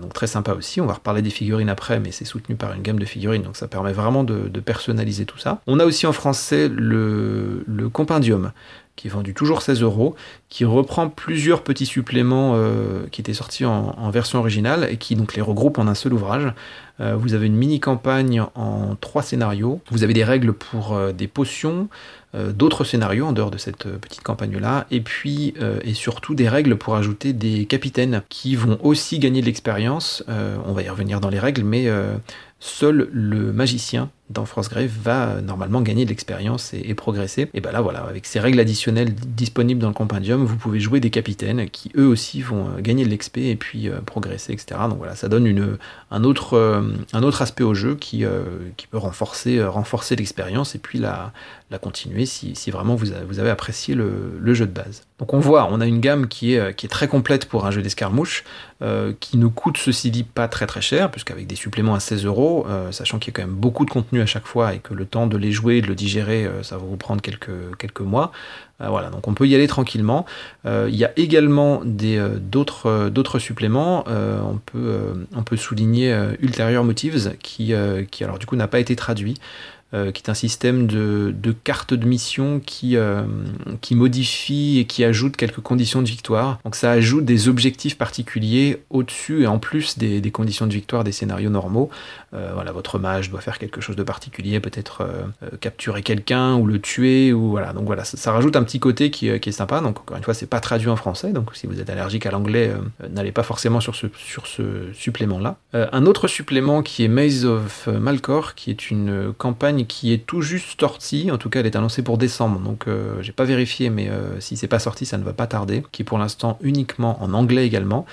donc très sympa aussi, on va reparler des figurines après, mais c'est soutenu par une gamme de figurines, donc ça permet vraiment de, personnaliser tout ça. On a aussi en français le, le compendium qui est vendu toujours 16 euros, qui reprend plusieurs petits suppléments euh, qui étaient sortis en, version originale et qui donc les regroupe en un seul ouvrage. Euh, vous avez une mini campagne en trois scénarios. Vous avez des règles pour euh, des potions, d'autres scénarios en dehors de cette petite campagne là, et puis et surtout des règles pour ajouter des capitaines qui vont aussi gagner de l'expérience. on va y revenir dans les règles, mais seul le magicien dans Frostgrave va euh, normalement gagner de l'expérience et, progresser. Et ben là voilà, avec ces règles additionnelles disponibles dans le compendium, vous pouvez jouer des capitaines qui eux aussi vont euh, gagner de l'XP et puis euh, progresser, etc. Donc voilà, ça donne un, autre, aspect au jeu qui, peut renforcer, l'expérience et puis la, la continuer si, vraiment vous avez, apprécié le, jeu de base. Donc on voit, on a une gamme qui est, qui est très complète pour un jeu d'escarmouche, qui nous coûte ceci dit pas très très cher, puisqu'avec des suppléments à 16 euros, sachant qu'il y a quand même beaucoup de contenu à chaque fois et que le temps de les jouer, de le digérer, euh, ça va vous prendre quelques, quelques mois. Euh, voilà, donc on peut y aller tranquillement. Euh, il y a également d'autres d'autres suppléments. on, peut, on peut souligner Ulterior Motives qui, qui alors du coup n'a pas été traduit. Euh, qui est un système de, cartes de mission qui, euh, qui modifie et qui ajoute quelques conditions de victoire. Donc ça ajoute des objectifs particuliers au-dessus et en plus des, conditions de victoire des scénarios normaux. Euh, voilà, votre mage doit faire quelque chose de particulier, peut-être capturer quelqu'un ou le tuer, ou voilà. Donc voilà, ça, rajoute un petit côté qui, est sympa. Donc encore une fois, c'est pas traduit en français, donc si vous êtes allergique à l'anglais, n'allez pas forcément sur ce, sur ce supplément-là. un autre supplément qui est Maze of Malcor, qui est une campagne qui est tout juste sorti, en tout cas elle est annoncée pour décembre, donc euh, j'ai pas vérifié, mais euh, si c'est pas sorti, ça ne va pas tarder, qui est pour l'instant uniquement en anglais également.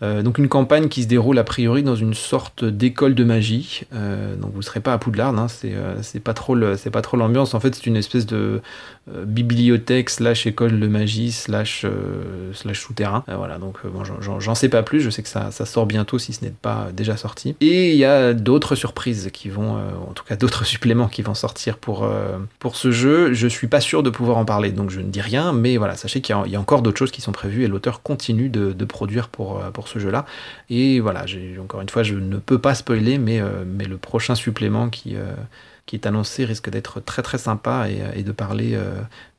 Euh, donc une campagne qui se déroule a priori dans une sorte d'école de magie. donc vous ne serez pas à Poudlard, hein, c'est pas trop l'ambiance. En fait, c'est une espèce de bibliothèque slash école de magie slash slash souterrain. voilà, donc j'en sais pas plus. Je sais que ça, sort bientôt si ce n'est pas déjà sorti. Et il y a d'autres surprises qui vont, en tout cas d'autres suppléments qui vont sortir pour pour ce jeu. Je suis pas sûr de pouvoir en parler, donc je ne dis rien. Mais voilà, sachez qu'il y, a encore d'autres choses qui sont prévues et l'auteur continue de, produire pour, euh, pour ce jeu-là. Et voilà, encore une fois, je ne peux pas spoiler, mais, euh, mais le prochain supplément qui, euh, qui est annoncé risque d'être très très sympa et, de parler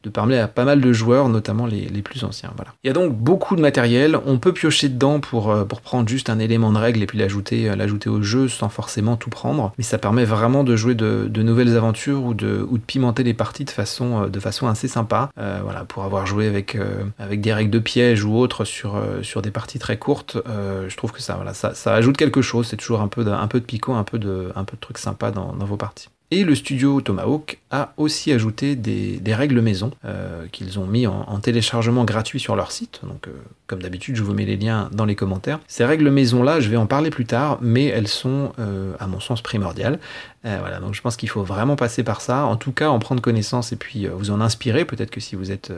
de parler à pas mal de joueurs, notamment les, plus anciens. Voilà. Il y a donc beaucoup de matériel, on peut piocher dedans pour, euh, pour prendre juste un élément de règle et puis l'ajouter, euh, l'ajouter au jeu sans forcément tout prendre, mais ça permet vraiment de jouer de, nouvelles aventures ou de, ou de pimenter les parties de façon, euh, de façon assez sympa. voilà, pour avoir joué avec, avec des règles de piège ou autres sur, sur des parties très courtes, je trouve que ça, voilà, ça, ça ajoute quelque chose, c'est toujours un peu de, un peu de picot, un peu de, un peu de trucs sympas dans, dans vos parties. Et le studio Tomahawk a aussi ajouté des, règles maison euh, qu'ils ont mis en, téléchargement gratuit sur leur site. Donc, euh, comme d'habitude, je vous mets les liens dans les commentaires. Ces règles maison-là, je vais en parler plus tard, mais elles sont, euh, à mon sens, primordiales. voilà, donc je pense qu'il faut vraiment passer par ça. En tout cas, en prendre connaissance et puis vous en inspirer. Peut-être que si vous êtes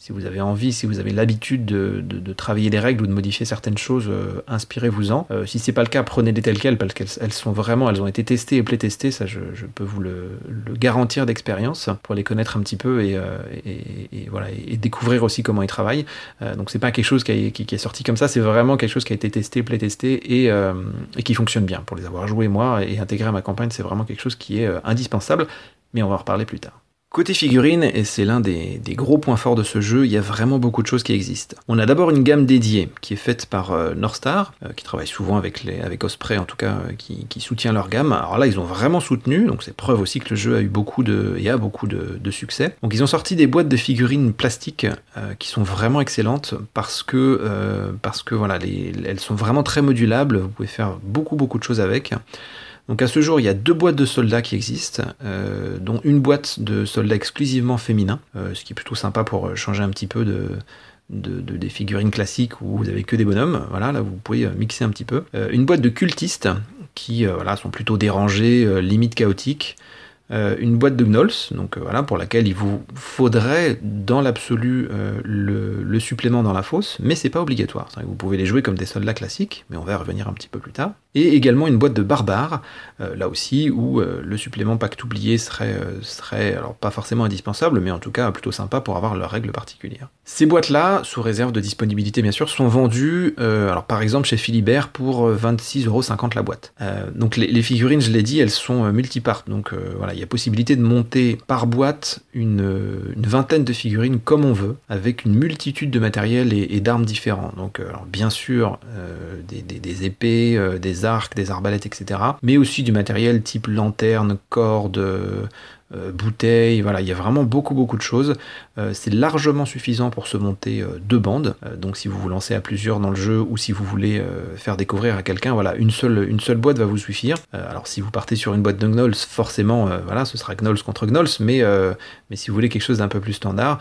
si vous avez envie, si vous avez l'habitude de, travailler les règles ou de modifier certaines choses, euh, inspirez-vous-en. Euh, si c'est pas le cas, prenez-les telles quelles parce qu'elles sont vraiment, elles ont été testées et playtestées, ça je, peux vous le, garantir d'expérience pour les connaître un petit peu et, euh, voilà et découvrir aussi comment ils travaillent. donc c'est pas quelque chose qui, est sorti comme ça, c'est vraiment quelque chose qui a été testé, playtesté et, et qui fonctionne bien. Pour les avoir joués moi et intégrer à ma campagne, c'est vraiment quelque chose qui est indispensable. Mais on va en reparler plus tard. Côté figurines, et c'est l'un des, gros points forts de ce jeu, il y a vraiment beaucoup de choses qui existent. On a d'abord une gamme dédiée qui est faite par euh, Northstar, euh, qui travaille souvent avec, Osprey en tout cas, euh, qui, soutient leur gamme. Alors là, ils ont vraiment soutenu, donc c'est preuve aussi que le jeu a eu beaucoup de, et a beaucoup de, succès. Donc ils ont sorti des boîtes de figurines plastiques qui sont vraiment excellentes parce que, parce que voilà, elles sont vraiment très modulables, vous pouvez faire beaucoup beaucoup de choses avec. Donc à ce jour, il y a deux boîtes de soldats qui existent, euh, dont une boîte de soldats exclusivement féminins, euh, ce qui est plutôt sympa pour changer un petit peu de, des figurines classiques où vous avez que des bonhommes. Voilà, là vous pouvez mixer un petit peu. Euh, une boîte de cultistes qui sont plutôt dérangés, limite chaotiques. Euh, une boîte de gnolls, donc euh, voilà, pour laquelle il vous faudrait dans l'absolu euh, le, supplément dans la fosse, mais c'est pas obligatoire. Vous pouvez les jouer comme des soldats classiques, mais on va y revenir un petit peu plus tard. Et également une boîte de barbares, là aussi, où le supplément pacte oublié serait, serait, alors pas forcément indispensable, mais en tout cas plutôt sympa pour avoir leurs règles particulières. Ces boîtes-là, sous réserve de disponibilité bien sûr, sont vendues, alors par exemple chez Philibert pour 26,50€ la boîte. donc les, figurines, je l'ai dit, elles sont multipartes, donc voilà, il y a possibilité de monter par boîte une, vingtaine de figurines comme on veut, avec une multitude de matériel et, d'armes différents. Donc, euh, bien sûr, euh, des, épées, euh, des arcs, des arbalètes, etc. Mais aussi du matériel type lanterne, corde, euh, bouteilles, voilà, il y a vraiment beaucoup beaucoup de choses. Euh, c'est largement suffisant pour se monter euh, deux bandes. donc si vous vous lancez à plusieurs dans le jeu ou si vous voulez faire découvrir à quelqu'un, voilà, une seule, une seule boîte va vous suffire. alors si vous partez sur une boîte de Gnolls, forcément, voilà, ce sera Gnolls contre Gnolls, mais, si vous voulez quelque chose d'un peu plus standard,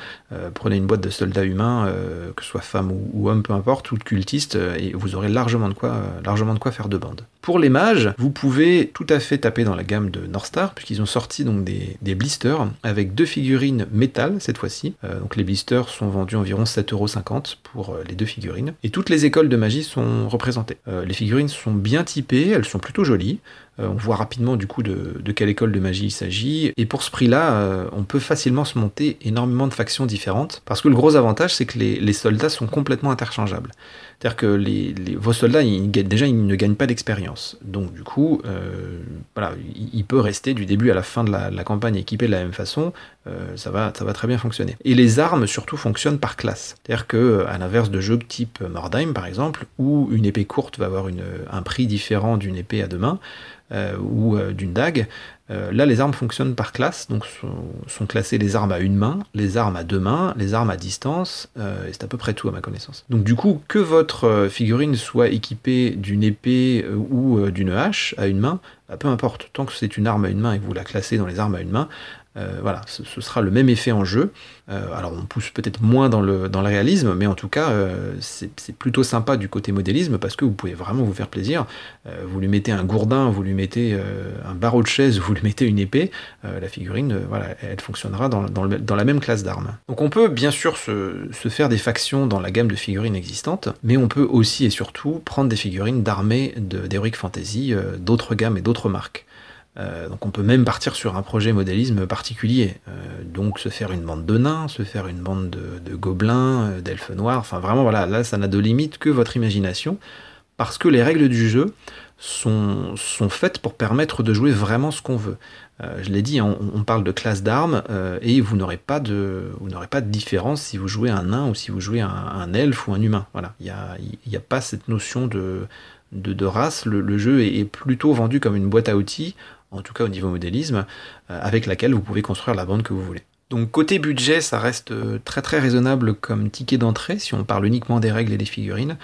prenez une boîte de soldats humains, que ce soit femme ou, ou, homme, peu importe, ou de cultistes, et vous aurez largement de quoi, largement de quoi faire deux bandes. Pour les mages, vous pouvez tout à fait taper dans la gamme de Northstar, puisqu'ils ont sorti donc des, blisters avec deux figurines métal cette fois-ci. Euh, donc les blisters sont vendus environ 7,50€ pour euh, les deux figurines. Et toutes les écoles de magie sont représentées. Euh, les figurines sont bien typées, elles sont plutôt jolies. on voit rapidement du coup de, quelle école de magie il s'agit. Et pour ce prix-là, on peut facilement se monter énormément de factions différentes. Parce que le gros avantage, c'est que les soldats sont complètement interchangeables. C'est-à-dire que vos soldats, déjà, ils ne gagnent pas d'expérience. Donc, du coup, euh, il, peut rester du début à la fin de la, campagne équipé de la même façon. Euh, ça, va, très bien fonctionner. Et les armes, surtout, fonctionnent par classe. C'est-à-dire que, à l'inverse de jeux type Mordheim, par exemple, où une épée courte va avoir un prix différent d'une épée à deux mains, euh, ou d'une dague, euh, là, les armes fonctionnent par classe, donc sont, classées les armes à une main, les armes à deux mains, les armes à distance, euh, et c'est à peu près tout à ma connaissance. Donc du coup, que votre euh, figurine soit équipée d'une épée ou d'une hache à une main, bah, peu importe, tant que c'est une arme à une main et que vous la classez dans les armes à une main, Euh, voilà, ce, sera le même effet en jeu. Euh, alors on pousse peut-être moins dans le, dans le réalisme, mais en tout cas euh, c'est plutôt sympa du côté modélisme parce que vous pouvez vraiment vous faire plaisir. vous lui mettez un gourdin, vous lui mettez un barreau de chaise, vous lui mettez une épée, la figurine, voilà, elle fonctionnera dans, dans, la même classe d'armes. Donc on peut bien sûr se, se, faire des factions dans la gamme de figurines existantes, mais on peut aussi et surtout prendre des figurines d'armées d'Heroic Fantasy, d'autres gammes et d'autres marques. Euh, donc on peut même partir sur un projet modélisme particulier. Euh, donc se faire une bande de nains, se faire une bande de, gobelins, euh, d'elfes noirs, enfin vraiment voilà, là ça n'a de limite que votre imagination, parce que les règles du jeu sont, faites pour permettre de jouer vraiment ce qu'on veut. je l'ai dit, on, parle de classe d'armes, et vous n'aurez pas, de, vous différence si vous jouez un nain ou si vous jouez un, elfe ou un humain. Voilà, il n'y a, a, pas cette notion de, de, race, le, jeu est, plutôt vendu comme une boîte à outils en tout cas au niveau modélisme, euh, avec laquelle vous pouvez construire la bande que vous voulez. Donc côté budget, ça reste euh, très très raisonnable comme ticket d'entrée si on parle uniquement des règles et des figurines.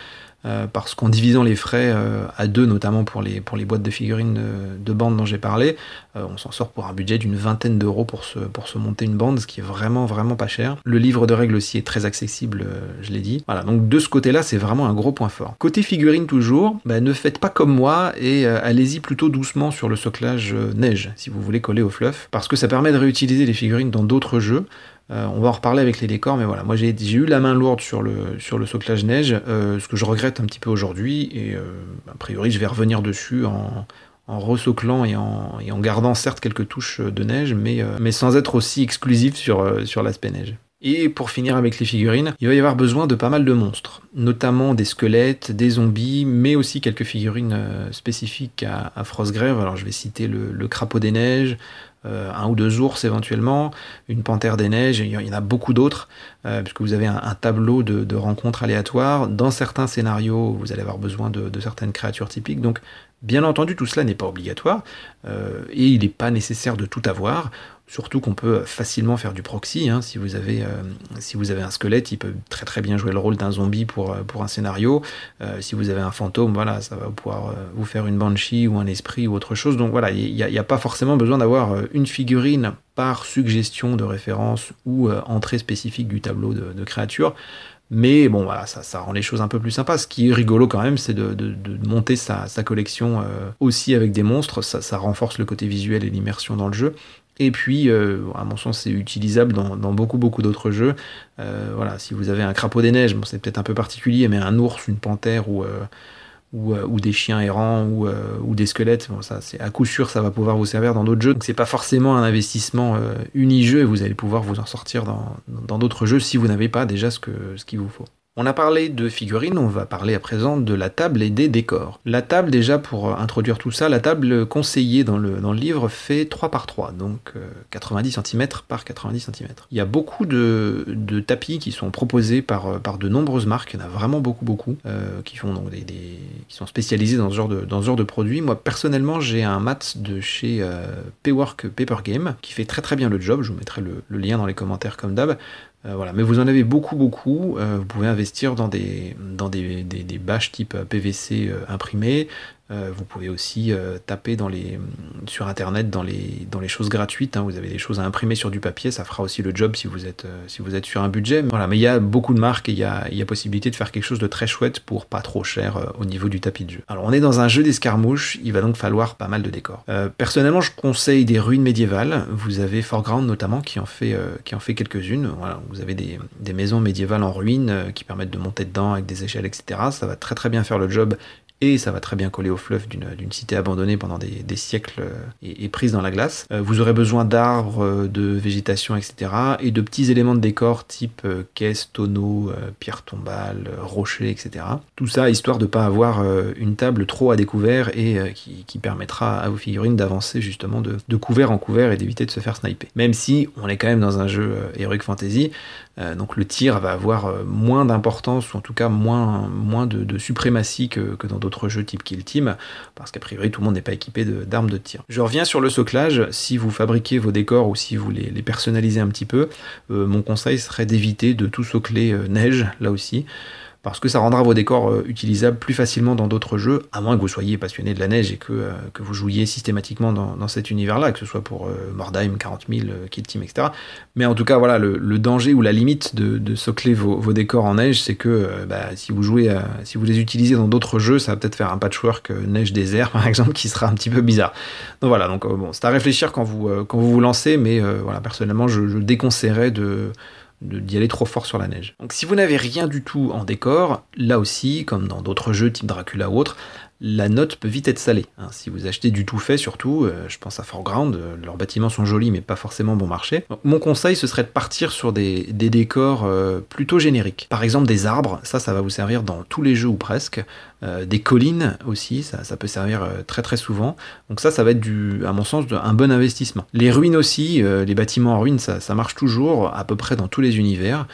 Euh, parce qu'en divisant les frais euh, à deux, notamment pour les, boîtes de figurines euh, de bande dont j'ai parlé, on s'en sort pour un budget d'une vingtaine d'euros pour se, monter une bande, ce qui est vraiment vraiment pas cher. Le livre de règles aussi est très accessible, je l'ai dit. Voilà, donc de ce côté-là, c'est vraiment un gros point fort. Côté figurine toujours, bah, ne faites pas comme moi et allez-y plutôt doucement sur le soclage neige si vous voulez coller au fluff, parce que ça permet de réutiliser les figurines dans d'autres jeux. Euh, on va en reparler avec les décors, mais voilà, moi j'ai eu la main lourde sur le, sur le soclage neige, euh, ce que je regrette un petit peu aujourd'hui, et euh, a priori je vais revenir dessus en, en resoclant et en, gardant certes quelques touches de neige, mais, sans être aussi exclusif sur, l'aspect neige. Et pour finir avec les figurines, il va y avoir besoin de pas mal de monstres, notamment des squelettes, des zombies, mais aussi quelques figurines spécifiques à, à Frostgrave. Alors je vais citer le crapaud des neiges, euh, un ou deux ours éventuellement, une panthère des neiges, il y en a beaucoup d'autres, euh, puisque vous avez un, tableau de, rencontres aléatoires. Dans certains scénarios, vous allez avoir besoin de, certaines créatures typiques. Donc, bien entendu, tout cela n'est pas obligatoire, euh, et il n'est pas nécessaire de tout avoir. Surtout qu'on peut facilement faire du proxy. Hein. Si, vous avez, euh, si vous avez un squelette, il peut très très bien jouer le rôle d'un zombie pour, euh, pour un scénario. Euh, si vous avez un fantôme, voilà, ça va pouvoir vous faire une banshee ou un esprit ou autre chose. Donc voilà, il n'y a, pas forcément besoin d'avoir une figurine par suggestion de référence ou entrée spécifique du tableau de, de créature. Mais bon, voilà, ça, ça, rend les choses un peu plus sympas. Ce qui est rigolo quand même, c'est de, de, monter sa, sa collection aussi avec des monstres. Ça, ça, renforce le côté visuel et l'immersion dans le jeu. Et puis, euh, à mon sens, c'est utilisable dans, beaucoup, beaucoup d'autres jeux. Euh, voilà, si vous avez un crapaud des neiges, bon, c'est peut-être un peu particulier, mais un ours, une panthère ou, euh, des chiens errants ou, des squelettes, bon, ça, c'est à coup sûr, ça va pouvoir vous servir dans d'autres jeux. Donc, c'est pas forcément un investissement uni-jeu et vous allez pouvoir vous en sortir dans d'autres jeux si vous n'avez pas déjà ce qu'il vous faut. On a parlé de figurines, on va parler à présent de la table et des décors. La table, déjà pour introduire tout ça, la table conseillée dans le, dans le livre fait 3 par 3, donc 90 euh, cm par 90 cm. Il y a beaucoup de, de tapis qui sont proposés par, par de nombreuses marques, il y en a vraiment beaucoup beaucoup, euh, qui, font donc des, qui sont spécialisés dans ce genre de, dans ce genre de produits. Moi personnellement j'ai un mat de chez euh, Paywork Paper Game qui fait très très bien le job, je vous mettrai le, le lien dans les commentaires comme d'hab. Euh, voilà. Mais vous en avez beaucoup, beaucoup. Euh, vous pouvez investir dans des, dans des, des, bâches type PVC euh, vous pouvez aussi taper dans les, sur Internet dans les, choses gratuites. Hein. Vous avez des choses à imprimer sur du papier. Ça fera aussi le job si vous êtes, êtes sur un budget. Mais il y a beaucoup de marques et il y a, possibilité de faire quelque chose de très chouette pour pas trop cher au niveau du tapis de jeu. Alors on est dans un jeu d'escarmouche. Il va donc falloir pas mal de décors. personnellement, je conseille des ruines médiévales. Vous avez Foreground notamment qui en fait, quelques-unes. Vous avez des, maisons médiévales en ruine euh, qui permettent de monter dedans avec des échelles, etc. Ça va très très bien faire le job et ça va très bien coller au fluff d'une cité abandonnée pendant des, siècles euh, et, prise dans la glace. Euh, vous aurez besoin d'arbres, euh, de végétation, etc. et de petits éléments de décor type caisse, tonneaux, pierre tombale, rochers, etc. Tout ça histoire de ne pas avoir une table trop à découvert et qui, permettra à vos figurines d'avancer justement de, couvert en couvert et d'éviter de se faire sniper. Même si on est quand même dans un jeu Heroic Fantasy, donc le tir va avoir moins d'importance ou en tout cas moins, moins de, suprématie que, que dans jeux type Kill Team, parce qu'a priori tout le monde n'est pas équipé d'armes de, tir. Je reviens sur le soclage, si vous fabriquez vos décors ou si vous les, personnalisez un petit peu, euh, mon conseil serait d'éviter de tout socler euh, neige, là aussi, parce que ça rendra vos décors euh, utilisables plus facilement dans d'autres jeux, à moins que vous soyez passionné de la neige et que, euh, vous jouiez systématiquement dans, cet univers-là, que ce soit pour Mordheim, 40 000, Kill Team, etc. Mais en tout cas, voilà, le, danger ou la limite de, socler vos, décors en neige, c'est que bah, si vous jouez, si vous les utilisez dans d'autres jeux, ça va peut-être faire un patchwork neige désert, par exemple, qui sera un petit peu bizarre. Donc voilà, donc bon, c'est à réfléchir quand vous, vous lancez, mais voilà, personnellement, je déconseillerais de d'y aller trop fort sur la neige. Donc si vous n'avez rien du tout en décor, là aussi, comme dans d'autres jeux type Dracula ou autre, la note peut vite être salée. Hein. Si vous achetez du tout fait, surtout, euh, je pense à Foreground, euh, leurs bâtiments sont jolis mais pas forcément bon marché. mon conseil, ce serait de partir sur des, décors euh, plutôt génériques. Par exemple, des arbres, ça, ça va vous servir dans tous les jeux ou presque. Des collines aussi, ça, ça peut servir très très souvent. Donc ça, ça va être du, à mon sens un bon investissement. Les ruines aussi, les bâtiments en ruine, ça, ça, marche toujours à peu près dans tous les univers.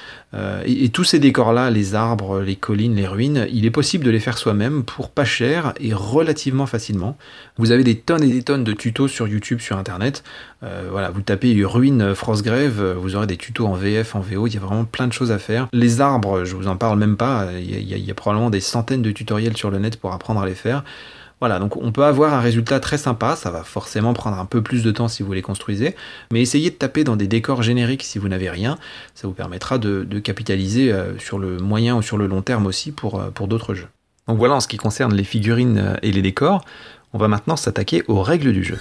et tous ces décors-là, les arbres, les collines, les ruines, il est possible de les faire soi-même pour pas cher et relativement facilement. Vous avez des tonnes et des tonnes de tutos sur YouTube, sur Internet. Euh, voilà, vous tapez ruine Frostgrave, vous aurez des tutos en VF, en VO, il y a vraiment plein de choses à faire. Les arbres, je vous en parle même pas, il y, a, probablement des centaines de tutoriels le net pour apprendre à les faire. Voilà, donc on peut avoir un résultat très sympa, ça va forcément prendre un peu plus de temps si vous les construisez, mais essayez de taper dans des décors génériques si vous n'avez rien, ça vous permettra de, capitaliser euh, sur le moyen ou sur le long terme aussi pour, euh, pour d'autres jeux. Donc voilà en ce qui concerne les figurines euh, et les décors. On va maintenant s'attaquer aux règles du jeu.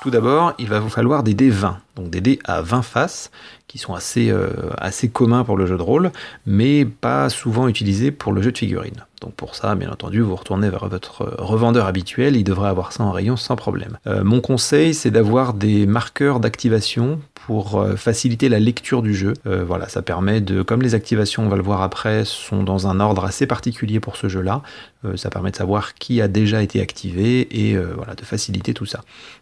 Tout d'abord, il va vous falloir des dés 20, donc des dés à 20 faces, qui sont assez, euh, assez communs pour le jeu de rôle, mais pas souvent utilisés pour le jeu de figurines. Donc pour ça, bien entendu, vous retournez vers votre revendeur habituel, il devrait avoir ça en rayon sans problème. Euh, mon conseil, c'est d'avoir des marqueurs d'activation pour euh, faciliter la lecture du jeu. Euh, voilà, ça permet de, comme les activations, on va le voir après, sont dans un ordre assez particulier pour ce jeu-là, ça permet de savoir qui a déjà été activé et voilà, de faciliter tout ça.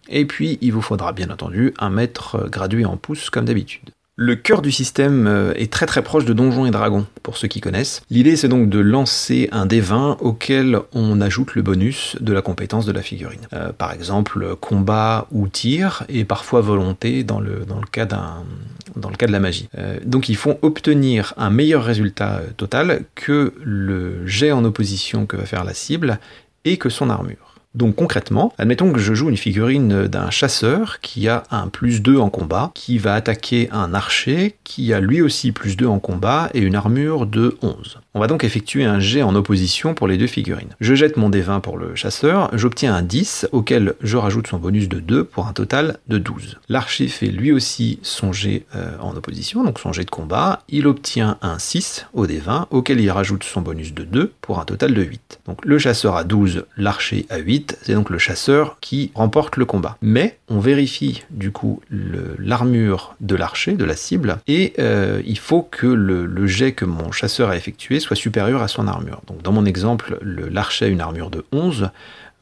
Et puis, il vous faudra bien entendu un mètre gradué en pouces comme d'habitude. Le cœur du système euh, est très très proche de Donjons et Dragons, pour ceux qui connaissent. L'idée c'est donc de lancer un dé 20 auquel on ajoute le bonus de la compétence de la figurine. Euh, par exemple, combat ou tir, et parfois volonté dans le, dans le, cas, dans le cas de la magie. Euh, donc ils font obtenir un meilleur résultat total que le jet en opposition que va faire la cible et que son armure. Donc concrètement, admettons que je joue une figurine d'un chasseur qui a un plus 2 en combat, qui va attaquer un archer qui a lui aussi plus 2 en combat et une armure de 11. On va donc effectuer un jet en opposition pour les deux figurines. Je jette mon D20 pour le chasseur, j'obtiens un 10 auquel je rajoute son bonus de 2 pour un total de 12. L'archer fait lui aussi son jet euh, en opposition, donc son jet de combat, il obtient un 6 au D20 auquel il rajoute son bonus de 2 pour un total de 8. Donc le chasseur a 12, l'archer a 8, c'est donc le chasseur qui remporte le combat. Mais on vérifie du coup l'armure de l'archer, de la cible, et euh, il faut que le, jet que mon chasseur a effectué soit supérieur à son armure. Donc dans mon exemple, l'archer a une armure de 11,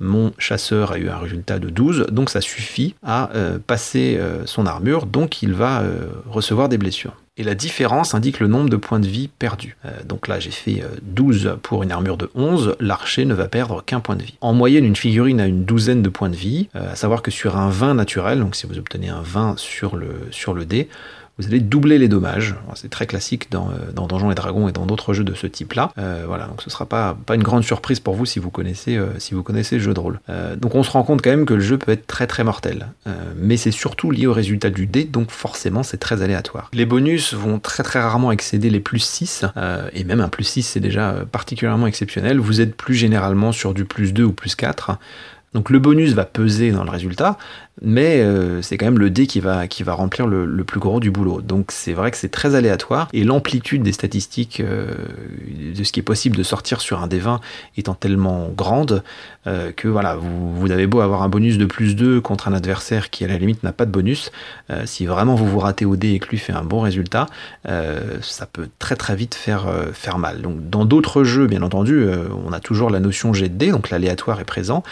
mon chasseur a eu un résultat de 12, donc ça suffit à euh, passer euh, son armure, donc il va recevoir des blessures et la différence indique le nombre de points de vie perdus. Euh, donc là j'ai fait 12 euh, pour une armure de 11, l'archer ne va perdre qu'un point de vie. En moyenne une figurine a une douzaine de points de vie, euh, à savoir que sur un 20 naturel, donc si vous obtenez un 20 sur le, sur le dé, vous allez doubler les dommages. C'est très classique dans, euh, dans, Donjons et Dragons et dans d'autres jeux de ce type-là. Euh, voilà, donc ce sera pas, pas une grande surprise pour vous si vous connaissez, euh, si vous connaissez le jeu de rôle. donc on se rend compte quand même que le jeu peut être très très mortel. mais c'est surtout lié au résultat du dé, donc forcément c'est très aléatoire. Les bonus vont très très rarement excéder les plus 6, et même un plus 6 c'est déjà particulièrement exceptionnel. Vous êtes plus généralement sur du plus 2 ou plus 4. Donc le bonus va peser dans le résultat, mais euh, c'est quand même le dé qui va, qui va remplir le, plus gros du boulot. Donc c'est vrai que c'est très aléatoire, et l'amplitude des statistiques euh, de ce qui est possible de sortir sur un dé 20 étant tellement grande euh, que voilà, vous, vous, avez beau avoir un bonus de plus 2 contre un adversaire qui à la limite n'a pas de bonus, si vraiment vous vous ratez au dé et que lui fait un bon résultat, ça peut très très vite faire, faire mal. Donc dans d'autres jeux, bien entendu, on a toujours la notion jet de dé, donc l'aléatoire est présent,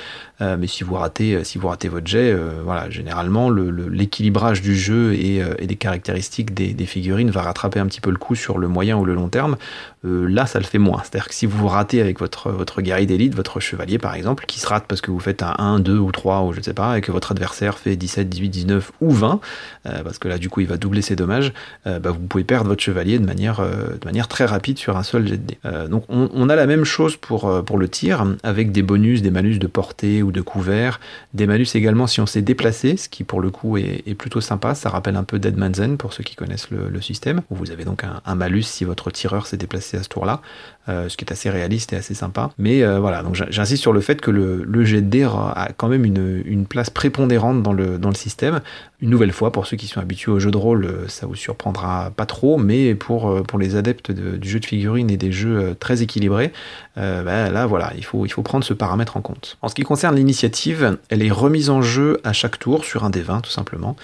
mais si vous ratez, si vous ratez votre jet, voilà, voilà, généralement, l'équilibrage du jeu et, des caractéristiques des, figurines va rattraper un petit peu le coup sur le moyen ou le long terme. là, ça le fait moins. C'est-à-dire que si vous ratez avec votre, votre guerrier d'élite, votre chevalier par exemple, qui se rate parce que vous faites un 1, 2 ou 3 ou je ne sais pas, et que votre adversaire fait 17, 18, 19 ou 20, parce que là, du coup, il va doubler ses dommages, bah, vous pouvez perdre votre chevalier de manière, de manière très rapide sur un seul jet de donc, on, on, a la même chose pour, pour le tir, avec des bonus, des malus de portée ou de couvert, des malus également si on s'est déplacé, ce qui pour le coup est, plutôt sympa. Ça rappelle un peu Dead Man's End pour ceux qui connaissent le, système, où vous avez donc un, malus si votre tireur s'est déplacé à ce tour-là, euh, ce qui est assez réaliste et assez sympa. Mais euh, voilà, donc j'insiste sur le fait que le, le jet de dés a quand même une, place prépondérante dans le, dans le système. Une nouvelle fois, pour ceux qui sont habitués au jeu de rôle, euh, ça vous surprendra pas trop, mais pour, pour les adeptes du jeu de figurines et des jeux très équilibrés, ben là voilà, il faut, il faut prendre ce paramètre en compte. En ce qui concerne l'initiative, elle est remise en jeu à chaque tour sur un des 20 tout simplement.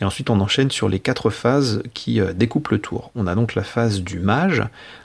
Et ensuite on enchaîne sur les quatre phases qui euh, découpent le tour. On a donc la phase du mage,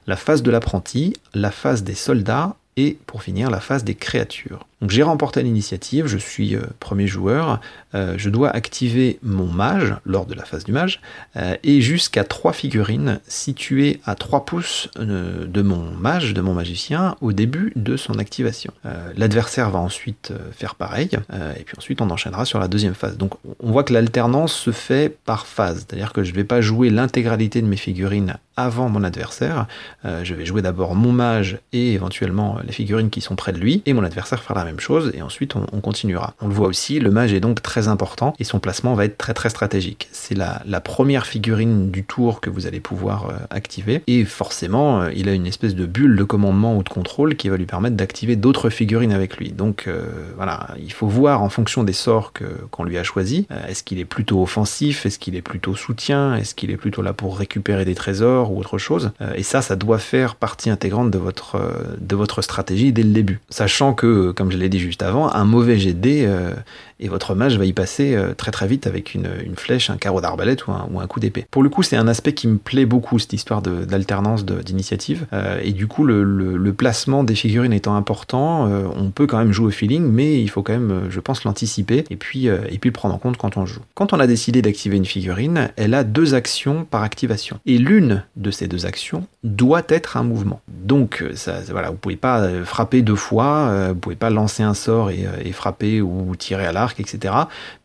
la phase de l'apprenti, la phase des soldats et pour finir la phase des créatures. Donc j'ai remporté l'initiative, je suis euh, premier joueur, euh, je dois activer mon mage lors de la phase du mage, euh, et jusqu'à trois figurines situées à 3 pouces de mon mage, de mon magicien, au début de son activation. L'adversaire va ensuite faire pareil, et puis ensuite on enchaînera sur la deuxième phase. Donc on voit que l'alternance se fait par phase, c'est-à-dire que je ne vais pas jouer l'intégralité de mes figurines avant mon adversaire, je vais jouer d'abord mon mage et éventuellement les figurines qui sont près de lui, et mon adversaire fera la même chose, et ensuite on, continuera. On le voit aussi, le mage est donc très important, et son placement va être très très stratégique. C'est la, première figurine du tour que vous allez pouvoir euh, activer, et forcément, euh, il a une espèce de bulle de commandement ou de contrôle qui va lui permettre d'activer d'autres figurines avec lui. Donc euh, voilà, il faut voir en fonction des sorts qu'on lui a choisi, est-ce qu'il est plutôt offensif, est-ce qu'il est plutôt soutien, est-ce qu'il est plutôt là pour récupérer des trésors ou autre chose, et ça, ça doit faire partie intégrante de votre, de votre stratégie dès le début. Sachant que, comme je l'ai dit juste avant, un mauvais dés euh, et votre mage va y passer euh, très très vite avec une, flèche, un carreau d'arbalète ou un, coup d'épée. Pour le coup, c'est un aspect qui me plaît beaucoup, cette histoire d'alternance d'initiative. Euh, et du coup, le, placement des figurines étant important, on peut quand même jouer au feeling, mais il faut quand même, je pense, l'anticiper et puis, le prendre en compte quand on joue. Quand on a décidé d'activer une figurine, elle a deux actions par activation. Et l'une de ces deux actions doit être un mouvement. Donc, ça, voilà, vous pouvez pas frapper deux fois, vous pouvez pas lancer un sort et frapper ou tirer à l'arc etc.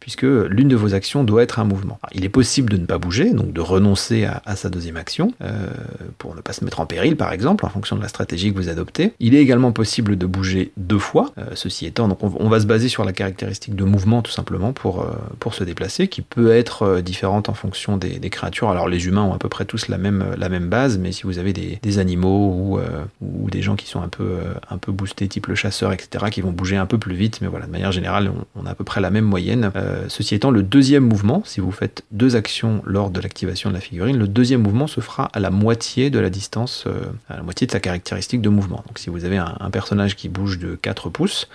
Puisque l'une de vos actions doit être un mouvement. il est possible de ne pas bouger, donc de renoncer à, sa deuxième action, euh, pour ne pas se mettre en péril par exemple, en fonction de la stratégie que vous adoptez. Il est également possible de bouger deux fois, euh, ceci étant, donc on, va se baser sur la caractéristique de mouvement tout simplement pour, euh, pour se déplacer, qui peut être différente en fonction des, créatures. Alors les humains ont à peu près tous la même, la même base, mais si vous avez des, animaux ou, ou, des gens qui sont un peu, un peu boostés, type le chasseur, etc., qui vont bouger un peu plus vite, mais voilà, de manière générale, on, a à peu près la même moyenne. Euh, ceci étant, le deuxième mouvement, si vous faites deux actions lors de l'activation de la figurine, le deuxième mouvement se fera à la moitié de la distance, euh, à la moitié de sa caractéristique de mouvement. Donc si vous avez un, personnage qui bouge de 4 pouces,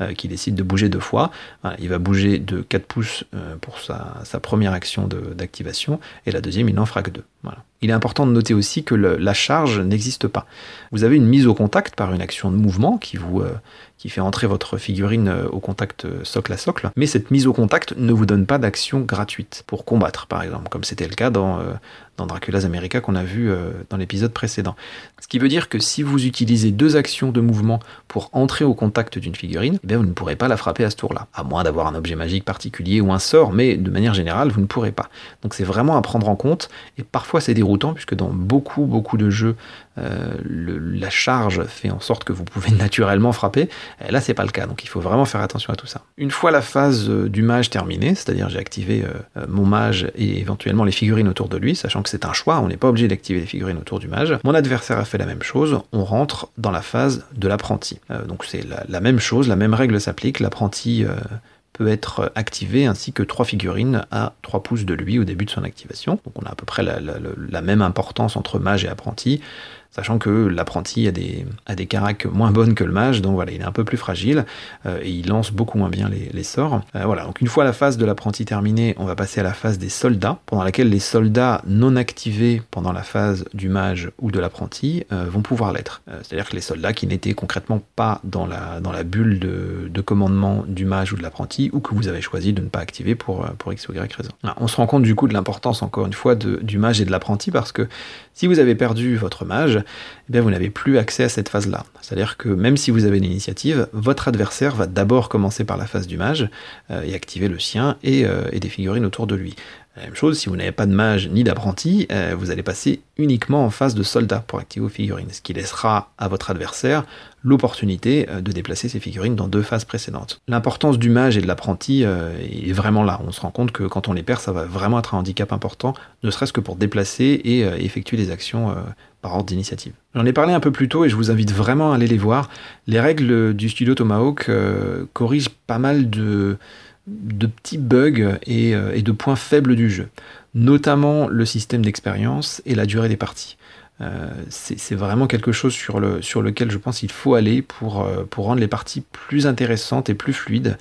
euh, qui décide de bouger deux fois, il va bouger de 4 pouces pour sa, première action d'activation, et la deuxième, il n'en fera que deux. Il est important de noter aussi que la charge n'existe pas. Vous avez une mise au contact par une action de mouvement qui vous, qui fait entrer votre figurine euh, au contact euh, socle à socle, mais cette mise au contact ne vous donne pas d'action gratuite pour combattre, par exemple, comme c'était le cas dans, euh, dans Dracula's America qu'on a vu dans l'épisode précédent. Ce qui veut dire que si vous utilisez deux actions de mouvement pour entrer au contact d'une figurine, eh vous ne pourrez pas la frapper à ce tour-là, à moins d'avoir un objet magique particulier ou un sort, mais de manière générale, vous ne pourrez pas. Donc c'est vraiment à prendre en compte, et parfois c'est déroutant, puisque dans beaucoup, beaucoup de jeux, la charge fait en sorte que vous pouvez naturellement frapper, et là, c'est pas le cas, donc il faut vraiment faire attention à tout ça. Une fois la phase euh, du mage terminée, c'est-à-dire j'ai activé euh, euh, mon mage et éventuellement les figurines autour de lui, sachant que c'est un choix, on n'est pas obligé d'activer les figurines autour du mage. Mon adversaire a fait la même chose, on rentre dans la phase de l'apprenti. donc c'est la, même chose, la même règle s'applique, l'apprenti peut être activé ainsi que trois figurines à 3 pouces de lui au début de son activation. Donc on a à peu près la, même importance entre mage et apprenti. Sachant que l'apprenti a des, a caracs moins bonnes que le mage, donc voilà, il est un peu plus fragile euh, et il lance beaucoup moins bien les, sorts. Euh, voilà, donc une fois la phase de l'apprenti terminée, on va passer à la phase des soldats, pendant laquelle les soldats non activés pendant la phase du mage ou de l'apprenti euh, vont pouvoir l'être. C'est-à-dire que les soldats qui n'étaient concrètement pas dans la, bulle de, de commandement du mage ou de l'apprenti, ou que vous avez choisi de ne pas activer pour, pour X ou Y raison. on se rend compte du coup de l'importance, encore une fois, du mage et de l'apprenti, parce que si vous avez perdu votre mage, eh bien vous n'avez plus accès à cette phase-là. C'est-à-dire que même si vous avez l'initiative, votre adversaire va d'abord commencer par la phase du mage euh, et activer le sien euh, et, des figurines autour de lui. La même chose, si vous n'avez pas de mage ni d'apprenti, euh, vous allez passer uniquement en phase de soldat pour activer vos figurines, ce qui laissera à votre adversaire l'opportunité de déplacer ses figurines dans deux phases précédentes. L'importance du mage et de l'apprenti est vraiment là. On se rend compte que quand on les perd, ça va vraiment être un handicap important, ne serait-ce que pour déplacer et effectuer des actions par ordre d'initiative. J'en ai parlé un peu plus tôt et je vous invite vraiment à aller les voir. Les règles du studio Tomahawk euh, corrigent pas mal de, de petits bugs euh, et, de points faibles du jeu, notamment le système d'expérience et la durée des parties. Euh, c'est vraiment quelque chose sur, le, sur lequel je pense qu'il faut aller pour, pour rendre les parties plus intéressantes et plus fluides.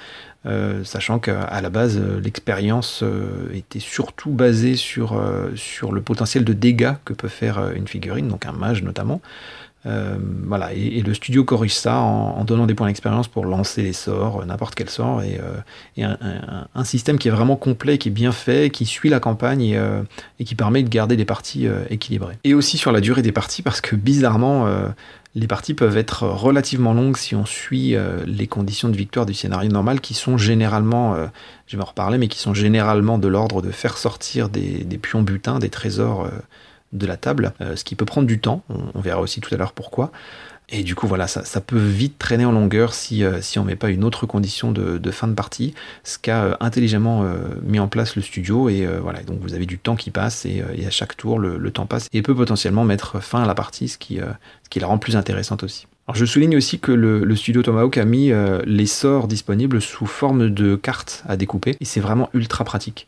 Euh, sachant qu'à la base, euh, l'expérience euh, était surtout basée sur le potentiel de dégâts que peut faire une figurine, donc un mage notamment. Voilà, et, le studio corrige ça en, donnant des points d'expérience pour lancer les sorts, n'importe quel sort, et, un, système qui est vraiment complet, qui est bien fait, qui suit la campagne et, qui permet de garder des parties équilibrées. Et aussi sur la durée des parties, parce que bizarrement, les parties peuvent être relativement longues si on suit euh, les conditions de victoire du scénario normal qui sont généralement, euh, je vais en reparler, mais qui sont généralement de l'ordre de faire sortir des, pions butins, des trésors euh, de la table, ce qui peut prendre du temps, on verra aussi tout à l'heure pourquoi. Et du coup, voilà, ça, peut vite traîner en longueur si, euh, si on ne met pas une autre condition de, fin de partie, ce qu'a euh, intelligemment euh, mis en place le studio. Et voilà, donc vous avez du temps qui passe et, à chaque tour, le, temps passe et peut potentiellement mettre fin à la partie, ce qui, ce qui la rend plus intéressante aussi. Alors je souligne aussi que le, le studio Tomahawk a mis les sorts disponibles sous forme de cartes à découper et c'est vraiment ultra pratique.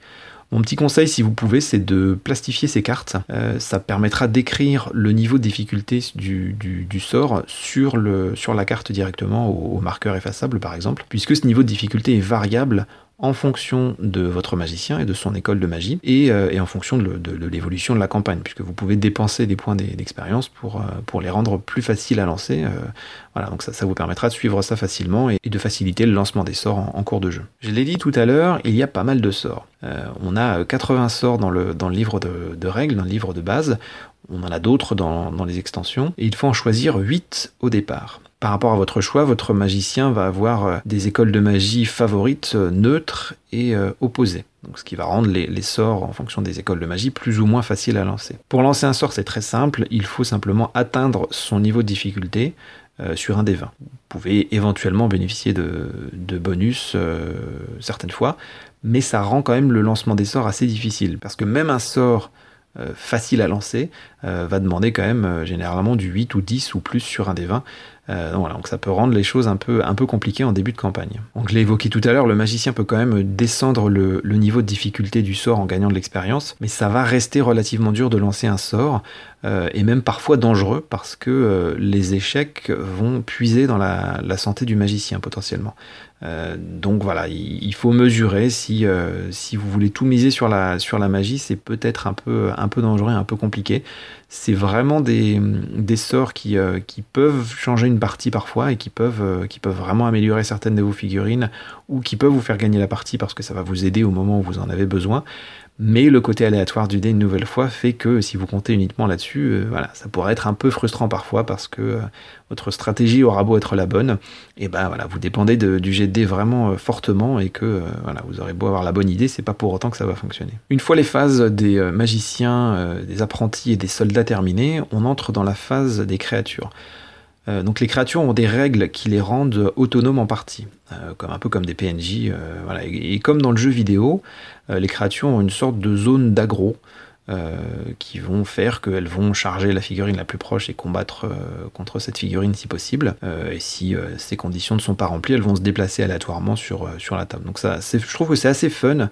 Mon petit conseil, si vous pouvez, c'est de plastifier ces cartes. Euh, ça permettra d'écrire le niveau de difficulté du, sort sur, la carte directement au, marqueur effaçable, par exemple, puisque ce niveau de difficulté est variable en fonction de votre magicien et de son école de magie, et, euh, en fonction de, l'évolution de la campagne, puisque vous pouvez dépenser des points d'expérience pour, euh, pour les rendre plus faciles à lancer. Euh, voilà, donc ça, vous permettra de suivre ça facilement et, de faciliter le lancement des sorts en, cours de jeu. Je l'ai dit tout à l'heure, il y a pas mal de sorts. on a 80 sorts dans le, livre de, de, règles, dans le livre de base, on en a d'autres dans, dans les extensions, et il faut en choisir 8 au départ. Par rapport à votre choix, votre magicien va avoir euh, des écoles de magie favorites, euh, neutres et euh, opposées. Ce qui va rendre les, sorts en fonction des écoles de magie plus ou moins faciles à lancer. Pour lancer un sort, c'est très simple, il faut simplement atteindre son niveau de difficulté sur un des 20. Vous pouvez éventuellement bénéficier de, bonus certaines fois, mais ça rend quand même le lancement des sorts assez difficile, parce que même un sort facile à lancer va demander quand même généralement du 8 ou 10 ou plus sur un des 20. Euh, donc, ça peut rendre les choses un peu, un peu compliquées en début de campagne. Donc je l'ai évoqué tout à l'heure, le magicien peut quand même descendre le, niveau de difficulté du sort en gagnant de l'expérience, mais ça va rester relativement dur de lancer un sort, euh, et même parfois dangereux, parce que euh, les échecs vont puiser dans la, santé du magicien potentiellement. donc voilà, il, faut mesurer si, vous voulez tout miser sur la, sur la magie, c'est peut-être un peu, un peu dangereux, un peu compliqué c'est vraiment des, sorts qui, euh, qui, peuvent changer une partie parfois et qui peuvent, euh, qui peuvent vraiment améliorer certaines de vos figurines ou qui peuvent vous faire gagner la partie parce que ça va vous aider au moment où vous en avez besoin. Mais le côté aléatoire du dé, une nouvelle fois, fait que si vous comptez uniquement là-dessus, euh, ça pourrait être un peu frustrant parfois parce que euh, votre stratégie aura beau être la bonne, et ben voilà, vous dépendez du jet de dé vraiment euh, fortement et que vous aurez beau avoir la bonne idée, c'est pas pour autant que ça va fonctionner. Une fois les phases des magiciens, des apprentis et des soldats terminées, on entre dans la phase des créatures. Donc les créatures ont des règles qui les rendent autonomes en partie, comme un peu comme des PNJ. Et, comme dans le jeu vidéo, les créatures ont une sorte de zone d'aggro qui vont faire qu'elles vont charger la figurine la plus proche et combattre contre cette figurine si possible. et si ces conditions ne sont pas remplies, elles vont se déplacer aléatoirement sur, la table. Donc ça, je trouve que c'est assez fun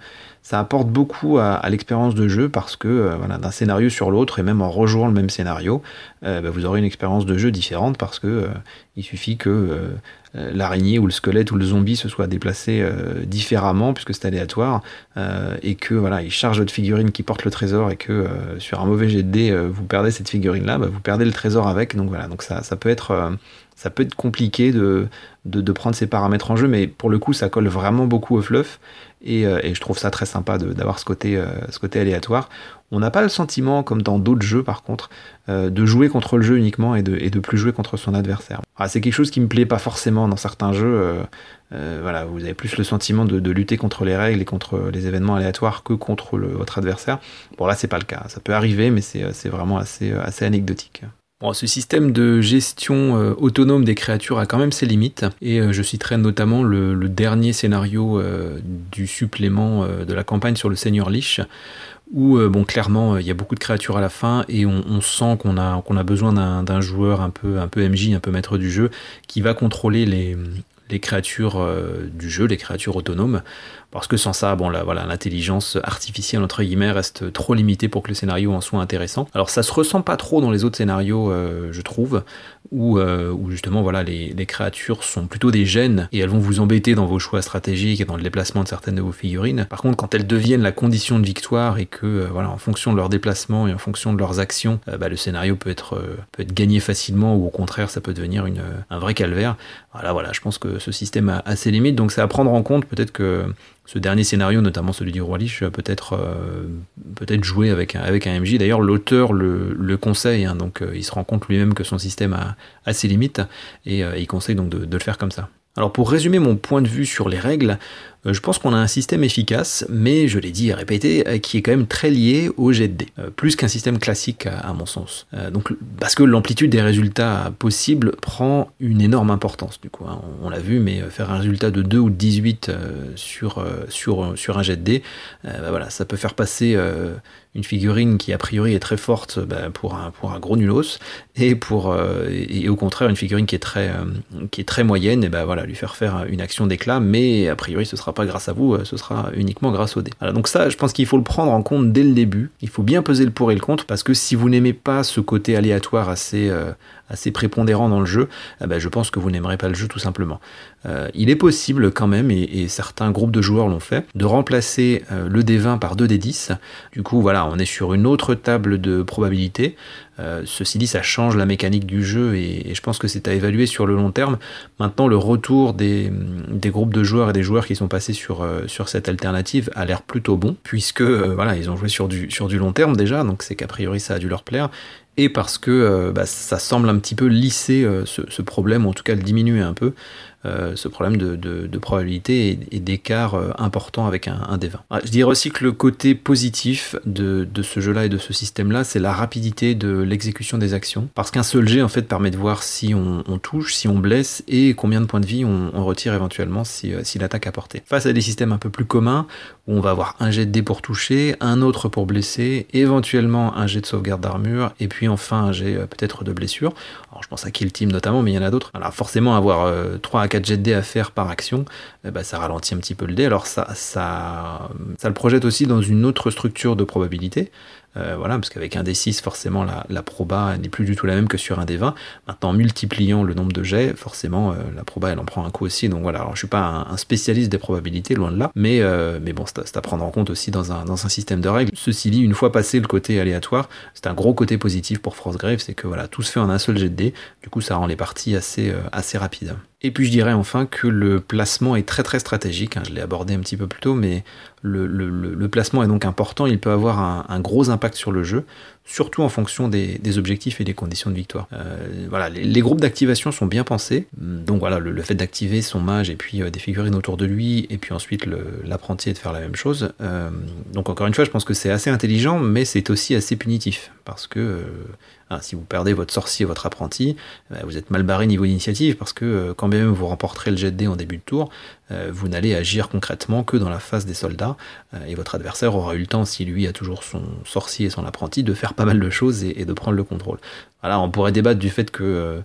ça apporte beaucoup à, l'expérience de jeu parce que euh, d'un scénario sur l'autre et même en rejouant le même scénario, euh, bah, vous aurez une expérience de jeu différente parce que euh, il suffit que l'araignée ou le squelette ou le zombie se soit déplacé différemment puisque c'est aléatoire et que voilà, il charge votre figurine qui porte le trésor et que sur un mauvais jet de dés vous perdez cette figurine là, bah, vous perdez le trésor avec. Donc voilà, donc ça, peut être ça peut être compliqué de, de, prendre ces paramètres en jeu, mais pour le coup, ça colle vraiment beaucoup au fluff. Et, euh, je trouve ça très sympa d'avoir ce, côté, euh, ce côté aléatoire. On n'a pas le sentiment, comme dans d'autres jeux par contre, euh, de jouer contre le jeu uniquement et de, et de plus jouer contre son adversaire. Ah, c'est quelque chose qui me plaît pas forcément dans certains jeux. voilà, vous avez plus le sentiment de, lutter contre les règles et contre les événements aléatoires que contre votre adversaire. Bon là, c'est pas le cas. Ça peut arriver, mais c'est vraiment assez, assez anecdotique. Ce système de gestion euh, autonome des créatures a quand même ses limites, et euh, je citerai notamment le, dernier scénario euh, du supplément de la campagne sur le Seigneur Lich, où bon clairement il y a beaucoup de créatures à la fin et on, sent qu'on a, besoin d'un joueur un peu, un peu MJ, un peu maître du jeu, qui va contrôler les créatures du jeu, les créatures autonomes, parce que sans ça, bon, là, voilà, l'intelligence artificielle entre guillemets reste trop limitée pour que le scénario en soit intéressant. Alors ça se ressent pas trop dans les autres scénarios, euh, je trouve, où, euh, où, justement voilà, les, créatures sont plutôt des gènes et elles vont vous embêter dans vos choix stratégiques et dans le déplacement de certaines de vos figurines. Par contre, quand elles deviennent la condition de victoire et que euh, voilà, en fonction de leur déplacement et en fonction de leurs actions, bah, le scénario peut être, peut être gagné facilement ou au contraire ça peut devenir un vrai calvaire. Voilà, voilà, je pense que ce système a, a ses limites, donc c'est à prendre en compte. Peut-être que ce dernier scénario, notamment celui du Roi Lich, peut-être euh, peut-être joué avec un, avec MJ. D'ailleurs, l'auteur le, le, conseille, hein, donc euh, il se rend compte lui-même que son système a, ses limites et euh, il conseille donc de, le faire comme ça. Alors pour résumer mon point de vue sur les règles, euh, je pense qu'on a un système efficace, mais je l'ai dit et répété, euh, qui est quand même très lié au jet de dés, euh, plus qu'un système classique à, mon sens. donc, parce que l'amplitude des résultats possibles prend une énorme importance, du coup. Hein. on, l'a vu, mais faire un résultat de 2 ou de 18 sur, sur, sur un jet de dés, voilà, ça peut faire passer une figurine qui a priori est très forte bah, pour, un, pour un gros nulos, et, pour, et, au contraire une figurine qui est très, qui est très moyenne, et ben voilà, lui faire faire une action d'éclat, mais a priori ce sera pas grâce à vous, euh, ce sera uniquement grâce au dé. donc ça, je pense qu'il faut le prendre en compte dès le début. Il faut bien peser le pour et le contre parce que si vous n'aimez pas ce côté aléatoire assez, euh, assez prépondérant dans le jeu, eh ben, je pense que vous n'aimerez pas le jeu tout simplement. Euh, il est possible quand même, et, certains groupes de joueurs l'ont fait, de remplacer le D20 par 2 D10. Du coup, voilà, on est sur une autre table de probabilité. Euh, ceci dit, ça change la mécanique du jeu et, je pense que c'est à évaluer sur le long terme. Maintenant, le retour des, groupes de joueurs et des joueurs qui sont passés sur, euh, cette alternative a l'air plutôt bon, puisque euh, voilà, ils ont joué sur du long terme déjà, donc c'est qu'a priori ça a dû leur plaire. Et parce que bah, ça semble un petit peu lisser ce, ce, problème, ou en tout cas le diminuer un peu. Euh, ce problème de, probabilité et, d'écart euh, important avec un, un des 20. Ah, je dirais aussi que le côté positif de, ce jeu-là et de ce système-là, c'est la rapidité de l'exécution des actions. Parce qu'un seul jet, en fait, permet de voir si on, touche, si on blesse et combien de points de vie on, retire éventuellement si, euh, si l'attaque a porté. Face à des systèmes un peu plus communs, où on va avoir un jet de dé pour toucher, un autre pour blesser, éventuellement un jet de sauvegarde d'armure, et puis enfin un jet peut-être de blessure. Alors je pense à Kill Team notamment, mais il y en a d'autres. Alors forcément, avoir 3 à 4 jets de dés à faire par action, eh ben, ça ralentit un petit peu le dé. Alors ça, ça, le projette aussi dans une autre structure de probabilité. Euh, voilà, parce qu'avec un D6, forcément, la, proba n'est plus du tout la même que sur un D20. Maintenant, en multipliant le nombre de jets, forcément, euh, la proba, elle en prend un coup aussi. Donc voilà, alors, je suis pas un, spécialiste des probabilités, loin de là, mais, euh, mais bon, c'est à, prendre en compte aussi dans un, dans un système de règles. Ceci dit, une fois passé le côté aléatoire, c'est un gros côté positif pour Frostgrave, c'est que voilà, tout se fait en un seul jet de dés. Du coup, ça rend les parties assez, assez rapides. Et puis je dirais enfin que le placement est très très stratégique, hein, je l'ai abordé un petit peu plus tôt, mais le, placement est donc important, il peut avoir un, gros impact sur le jeu, surtout en fonction des, objectifs et des conditions de victoire. voilà, les, groupes d'activation sont bien pensés, donc voilà, le, fait d'activer son mage et puis des figurines autour de lui, et puis ensuite l'apprenti de faire la même chose. donc encore une fois, je pense que c'est assez intelligent, mais c'est aussi assez punitif, parce que ah, si vous perdez votre sorcier, votre apprenti, euh, vous êtes mal barré niveau initiative parce que euh, quand bien même vous remporterez le jet de en début de tour, euh, vous n'allez agir concrètement que dans la phase des soldats et votre adversaire aura eu le temps, si lui a toujours son sorcier et son apprenti, de faire pas mal de choses et, de prendre le contrôle. Voilà, on pourrait débattre du fait que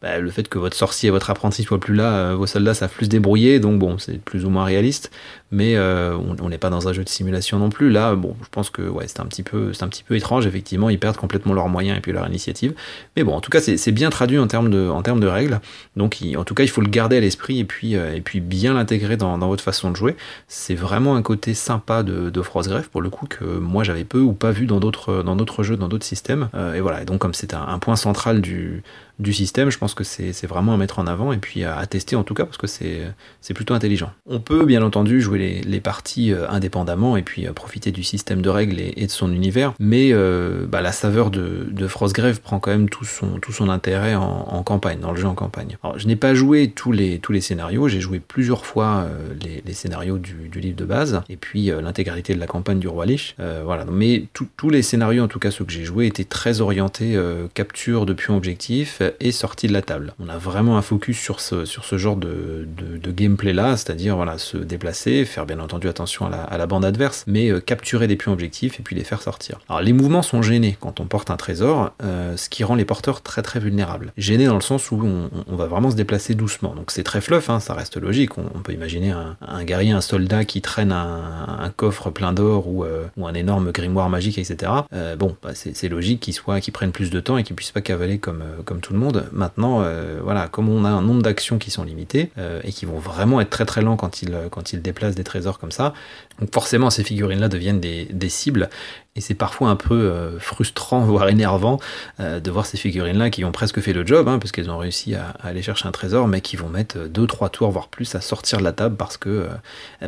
bah, le fait que votre sorcier et votre apprenti soient plus là, euh, vos soldats savent plus se débrouiller, donc bon, c'est plus ou moins réaliste, mais euh, on n'est pas dans un jeu de simulation non plus. Là, bon, je pense que c'est un petit peu, étrange. Effectivement, ils perdent complètement leurs moyens et puis leur initiative. Mais bon, en tout cas, c'est bien traduit en termes de, règles. Donc, en tout cas, il faut le garder à l'esprit et puis, euh, bien l'intégrer dans, votre façon de jouer. C'est vraiment un côté sympa de, de Frostgrave pour le coup que moi j'avais peu ou pas vu dans d'autres, dans d'autres jeux, dans d'autres systèmes. et voilà. Et donc, comme c'est un point central du du système, je pense que c'est vraiment à mettre en avant et puis à, tester en tout cas parce que c'est plutôt intelligent. On peut bien entendu jouer les, parties euh, indépendamment et puis euh, profiter du système de règles et, de son univers, mais euh, bah, la saveur de, de, Frostgrave prend quand même tout son, tout son intérêt en, campagne, dans le jeu en campagne. Alors je n'ai pas joué tous les, tous les scénarios, j'ai joué plusieurs fois les, scénarios du, livre de base et puis l'intégralité de la campagne du Roi Lich. voilà, mais tous les scénarios, en tout cas ceux que j'ai joués, étaient très orientés capture de pions objectifs et sortie de la table. On a vraiment un focus sur ce, sur ce genre de, de, gameplay là, c'est-à-dire voilà, se déplacer, faire bien entendu attention à la, à la bande adverse, mais euh, capturer des pions objectifs et puis les faire sortir. Alors les mouvements sont gênés quand on porte un trésor, euh, ce qui rend les porteurs très très vulnérables. Gênés dans le sens où on, va vraiment se déplacer doucement. Donc c'est très fluff, hein, ça reste logique. On, peut imaginer un, guerrier, un soldat qui traîne un, coffre plein d'or ou, euh, ou, un énorme grimoire magique, etc. bon, bah, c'est logique qu'il soit, prenne plus de temps et qu'il puisse pas cavaler comme, comme tout le monde. Maintenant, euh, voilà, comme on a un nombre d'actions qui sont limitées euh, et qui vont vraiment être très très lents quand ils, quand ils déplacent des trésors comme ça, donc forcément ces figurines-là deviennent des, cibles et c'est parfois un peu euh, frustrant, voire énervant, de voir ces figurines-là qui ont presque fait le job, hein, parce qu'elles ont réussi à, aller chercher un trésor, mais qui vont mettre 2-3 tours, voire plus, à sortir de la table parce que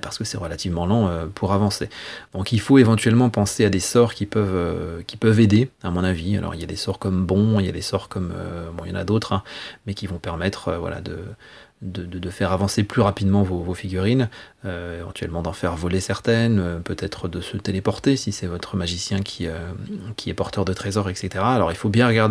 parce que c'est relativement lent pour avancer. Donc il faut éventuellement penser à des sorts qui peuvent, qui peuvent aider, à mon avis. Alors il y a des sorts comme bon, il y a des sorts comme... bon, il y en a d'autres, hein, mais qui vont permettre euh, voilà, de, de, faire avancer plus rapidement vos, figurines, euh, éventuellement d'en faire voler certaines, euh, peut-être de se téléporter si c'est votre magicien qui, euh, qui est porteur de trésors, etc. Alors il faut bien regarder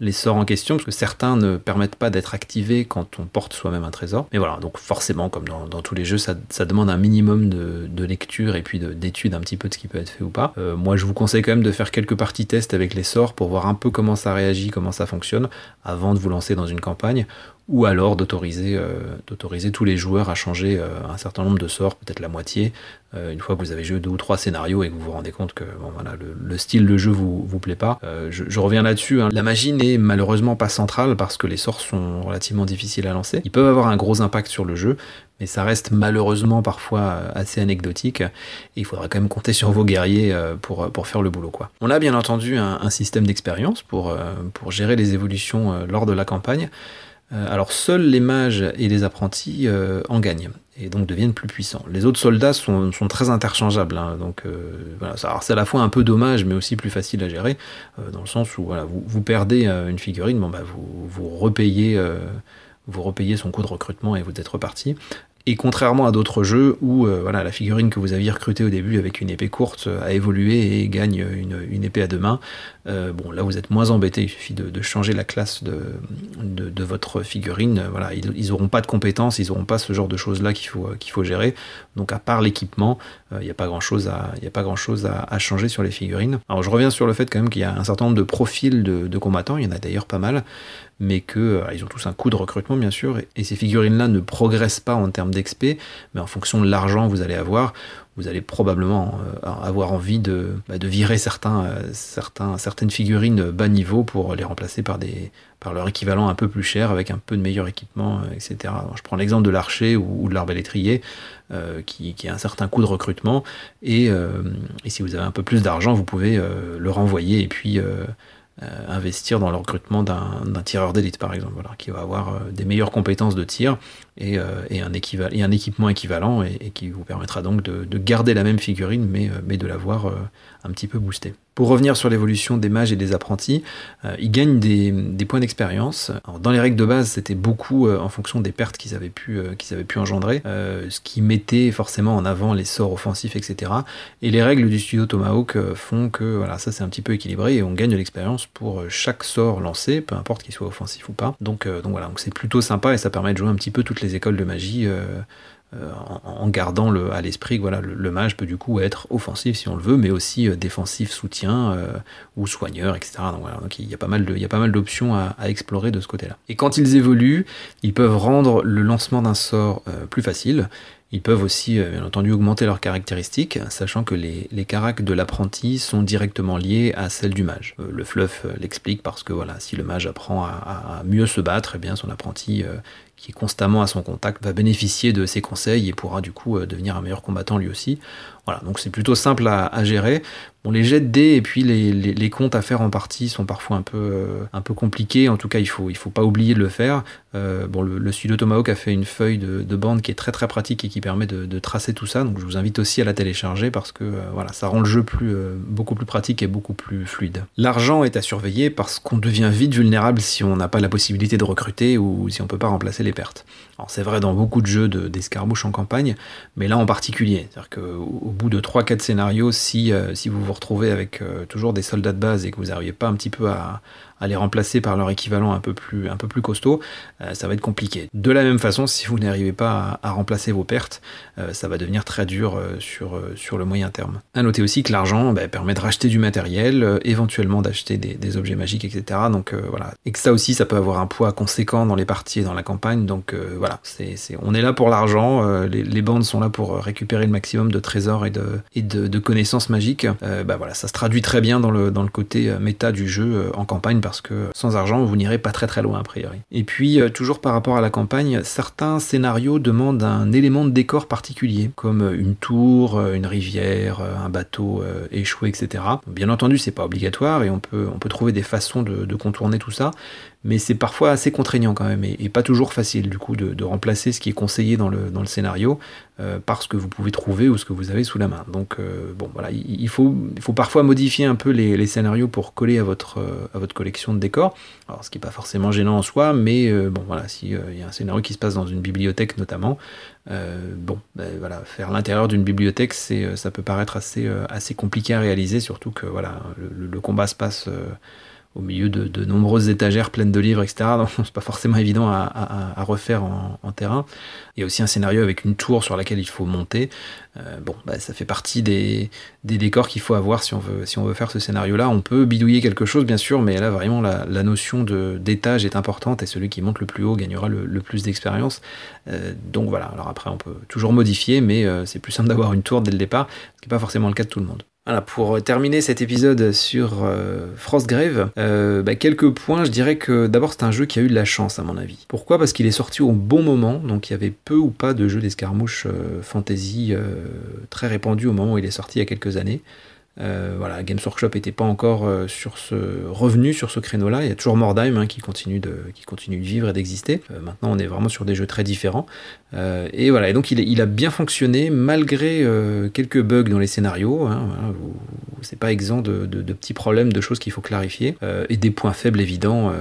les sorts en question, parce que certains ne permettent pas d'être activés quand on porte soi-même un trésor. Mais voilà, donc forcément, comme dans, tous les jeux, ça, demande un minimum de, lecture et puis d'étude un petit peu de ce qui peut être fait ou pas. moi, je vous conseille quand même de faire quelques parties test avec les sorts pour voir un peu comment ça réagit, comment ça fonctionne, avant de vous lancer dans une campagne ou alors d'autoriser euh, d'autoriser tous les joueurs à changer euh, un certain nombre de sorts, peut-être la moitié, euh, une fois que vous avez joué deux ou trois scénarios et que vous vous rendez compte que bon, voilà, le, style de jeu vous, vous plaît pas. Je, reviens là-dessus, hein. la magie n'est malheureusement pas centrale parce que les sorts sont relativement difficiles à lancer. Ils peuvent avoir un gros impact sur le jeu, mais ça reste malheureusement parfois assez anecdotique, et il faudra quand même compter sur vos guerriers pour, pour faire le boulot. Quoi. On a bien entendu un, un système d'expérience pour, pour gérer les évolutions lors de la campagne. Euh, alors seuls les mages et les apprentis euh, en gagnent et donc deviennent plus puissants. Les autres soldats sont, très interchangeables, hein, donc euh, voilà, c'est à la fois un peu dommage mais aussi plus facile à gérer, dans le sens où voilà, vous, perdez une figurine, bon bah vous, vous repayez vous repayez son coût de recrutement et vous êtes reparti. Et contrairement à d'autres jeux où euh, voilà, la figurine que vous aviez recrutée au début avec une épée courte euh, a évolué et gagne une, épée à deux mains, euh, bon là vous êtes moins embêté, il suffit de, changer la classe de, de, votre figurine. Voilà, ils n'auront pas de compétences, ils n'auront pas ce genre de choses là qu'il faut, qu'il faut gérer. Donc à part l'équipement, il n'y a pas grand chose, à, changer sur les figurines. Alors je reviens sur le fait quand même qu'il y a un certain nombre de profils de, combattants, il y en a d'ailleurs pas mal mais que euh, ils ont tous un coût de recrutement bien sûr, et, ces figurines-là ne progressent pas en termes d'XP, mais en fonction de l'argent que vous allez avoir, vous allez probablement euh, avoir envie de, bah, virer euh, certaines figurines bas niveau pour les remplacer par, des, par leur équivalent un peu plus cher avec un peu de meilleur équipement, etc. je prends l'exemple de l'archer ou, de l'arbalétrier qui, qui, a un certain coût de recrutement et, et, si vous avez un peu plus d'argent, vous pouvez le renvoyer et puis euh, investir dans le recrutement d'un tireur d'élite par exemple, qui va avoir euh, des meilleures compétences de tir et, un, et un, équipement équivalent et, qui vous permettra donc de, garder la même figurine mais, mais de l'avoir un petit peu boostée. Pour revenir sur l'évolution des mages et des apprentis, euh, ils gagnent des, points d'expérience. Dans les règles de base, c'était beaucoup euh, en fonction des pertes qu'ils avaient pu, euh, engendrer, ce qui mettait forcément en avant les sorts offensifs, etc. Et les règles du studio Tomahawk font que ça c'est un petit peu équilibré et on gagne de l'expérience pour chaque sort lancé, peu importe qu'il soit offensif ou pas. Donc, voilà, c'est plutôt sympa et ça permet de jouer un petit peu toutes les écoles de magie euh, en, gardant à l'esprit que voilà, le, mage peut du coup être offensif si on le veut, mais aussi euh, défensif, soutien euh, ou soigneur, etc. Donc, voilà, donc il y a pas mal d'options à, explorer de ce côté-là. Et quand ils évoluent, ils peuvent rendre le lancement d'un sort plus facile. Ils peuvent aussi, bien entendu, augmenter leurs caractéristiques, sachant que les, les de l'apprenti sont directement liés à celles du mage. le fluff l'explique parce que voilà, si le mage apprend à, mieux se battre, eh bien son apprenti qui est constamment à son contact, va bénéficier de ses conseils et pourra du coup euh, devenir un meilleur combattant lui aussi. Voilà, donc c'est plutôt simple à, gérer. Bon, les jets de dés et puis les, comptes à faire en partie sont parfois un peu, euh, compliqués. En tout cas, il faut, faut pas oublier de le faire. Euh, bon, le, studio Tomahawk a fait une feuille de, bande qui est très très pratique et qui permet de, tracer tout ça. Donc je vous invite aussi à la télécharger parce que voilà, ça rend le jeu plus, beaucoup plus pratique et beaucoup plus fluide. L'argent est à surveiller parce qu'on devient vite vulnérable si on n'a pas la possibilité de recruter ou si on peut pas remplacer les pertes. Alors c'est vrai dans beaucoup de jeux d'escarmouche en campagne, mais là en particulier. C'est-à-dire qu'au bout de 3-4 scénarios, si, euh, si vous vous retrouvez avec euh, toujours des soldats de base et que vous n'arrivez pas un petit peu à, à les remplacer par leur équivalent un peu plus, un peu plus costaud, euh, ça va être compliqué. De la même façon, si vous n'arrivez pas à, remplacer vos pertes, euh, ça va devenir très dur euh, sur, sur le moyen terme. A noter aussi que l'argent bah, permet de racheter du matériel, éventuellement d'acheter des, objets magiques, etc. Donc voilà. Et que ça aussi, ça peut avoir un poids conséquent dans les parties et dans la campagne. Donc voilà, c'est, on est là pour l'argent, les, bandes sont là pour récupérer le maximum de trésors et de, et de, connaissances magiques. bah voilà, ça se traduit très bien dans le, dans le côté méta du jeu en campagne parce que sans argent, vous n'irez pas très très loin a priori. Et puis, euh, toujours par rapport à la campagne, certains scénarios demandent un élément de décor particulier, comme une tour, euh, une rivière, euh, un bateau échoué, etc. Bien entendu, c'est pas obligatoire et on peut, on peut trouver des façons de contourner tout ça, mais c'est parfois assez contraignant quand même, et, pas toujours facile du coup de, remplacer ce qui est conseillé dans le, dans le scénario euh, par ce que vous pouvez trouver ou ce que vous avez sous la main. Donc euh, bon voilà, il, faut, il faut parfois modifier un peu les, scénarios pour coller à votre, euh, à votre collection de décors, alors ce qui n'est pas forcément gênant en soi, mais bon voilà, s'il y a un scénario qui se passe dans une bibliothèque notamment, bon, ben, voilà, faire l'intérieur d'une bibliothèque, ça peut paraître assez, assez compliqué à réaliser, surtout que voilà, le combat se passe au milieu de, nombreuses étagères pleines de livres, etc. Donc c'est pas forcément évident à, refaire en, terrain. Il y a aussi un scénario avec une tour sur laquelle il faut monter. Euh, bon, bah, ça fait partie des, décors qu'il faut avoir si on, veut, si on veut faire ce scénario-là. On peut bidouiller quelque chose, bien sûr, mais là vraiment la, notion d'étage est importante et celui qui monte le plus haut gagnera le, plus d'expérience. Euh, donc voilà, alors après on peut toujours modifier, mais euh, c'est plus simple d'avoir une tour dès le départ, ce qui n'est pas forcément le cas de tout le monde. Pour terminer cet épisode sur euh, Frostgrave, euh, bah, quelques points, je dirais que d'abord c'est un jeu qui a eu de la chance à mon avis. Pourquoi? Parce qu'il est sorti au bon moment, donc il y avait peu ou pas de jeux d'escarmouche euh, fantasy très répandus au moment où il est sorti il y a quelques années. Euh, voilà, Games Workshop n'était pas encore euh, sur ce revenu sur ce créneau-là. Il y a toujours Mordheim hein, qui, continue de, vivre et d'exister. Euh, maintenant, on est vraiment sur des jeux très différents. Et voilà, et donc il, a bien fonctionné malgré quelques bugs dans les scénarios. Hein, c'est pas exempt de, petits problèmes, de choses qu'il faut clarifier et des points faibles évidents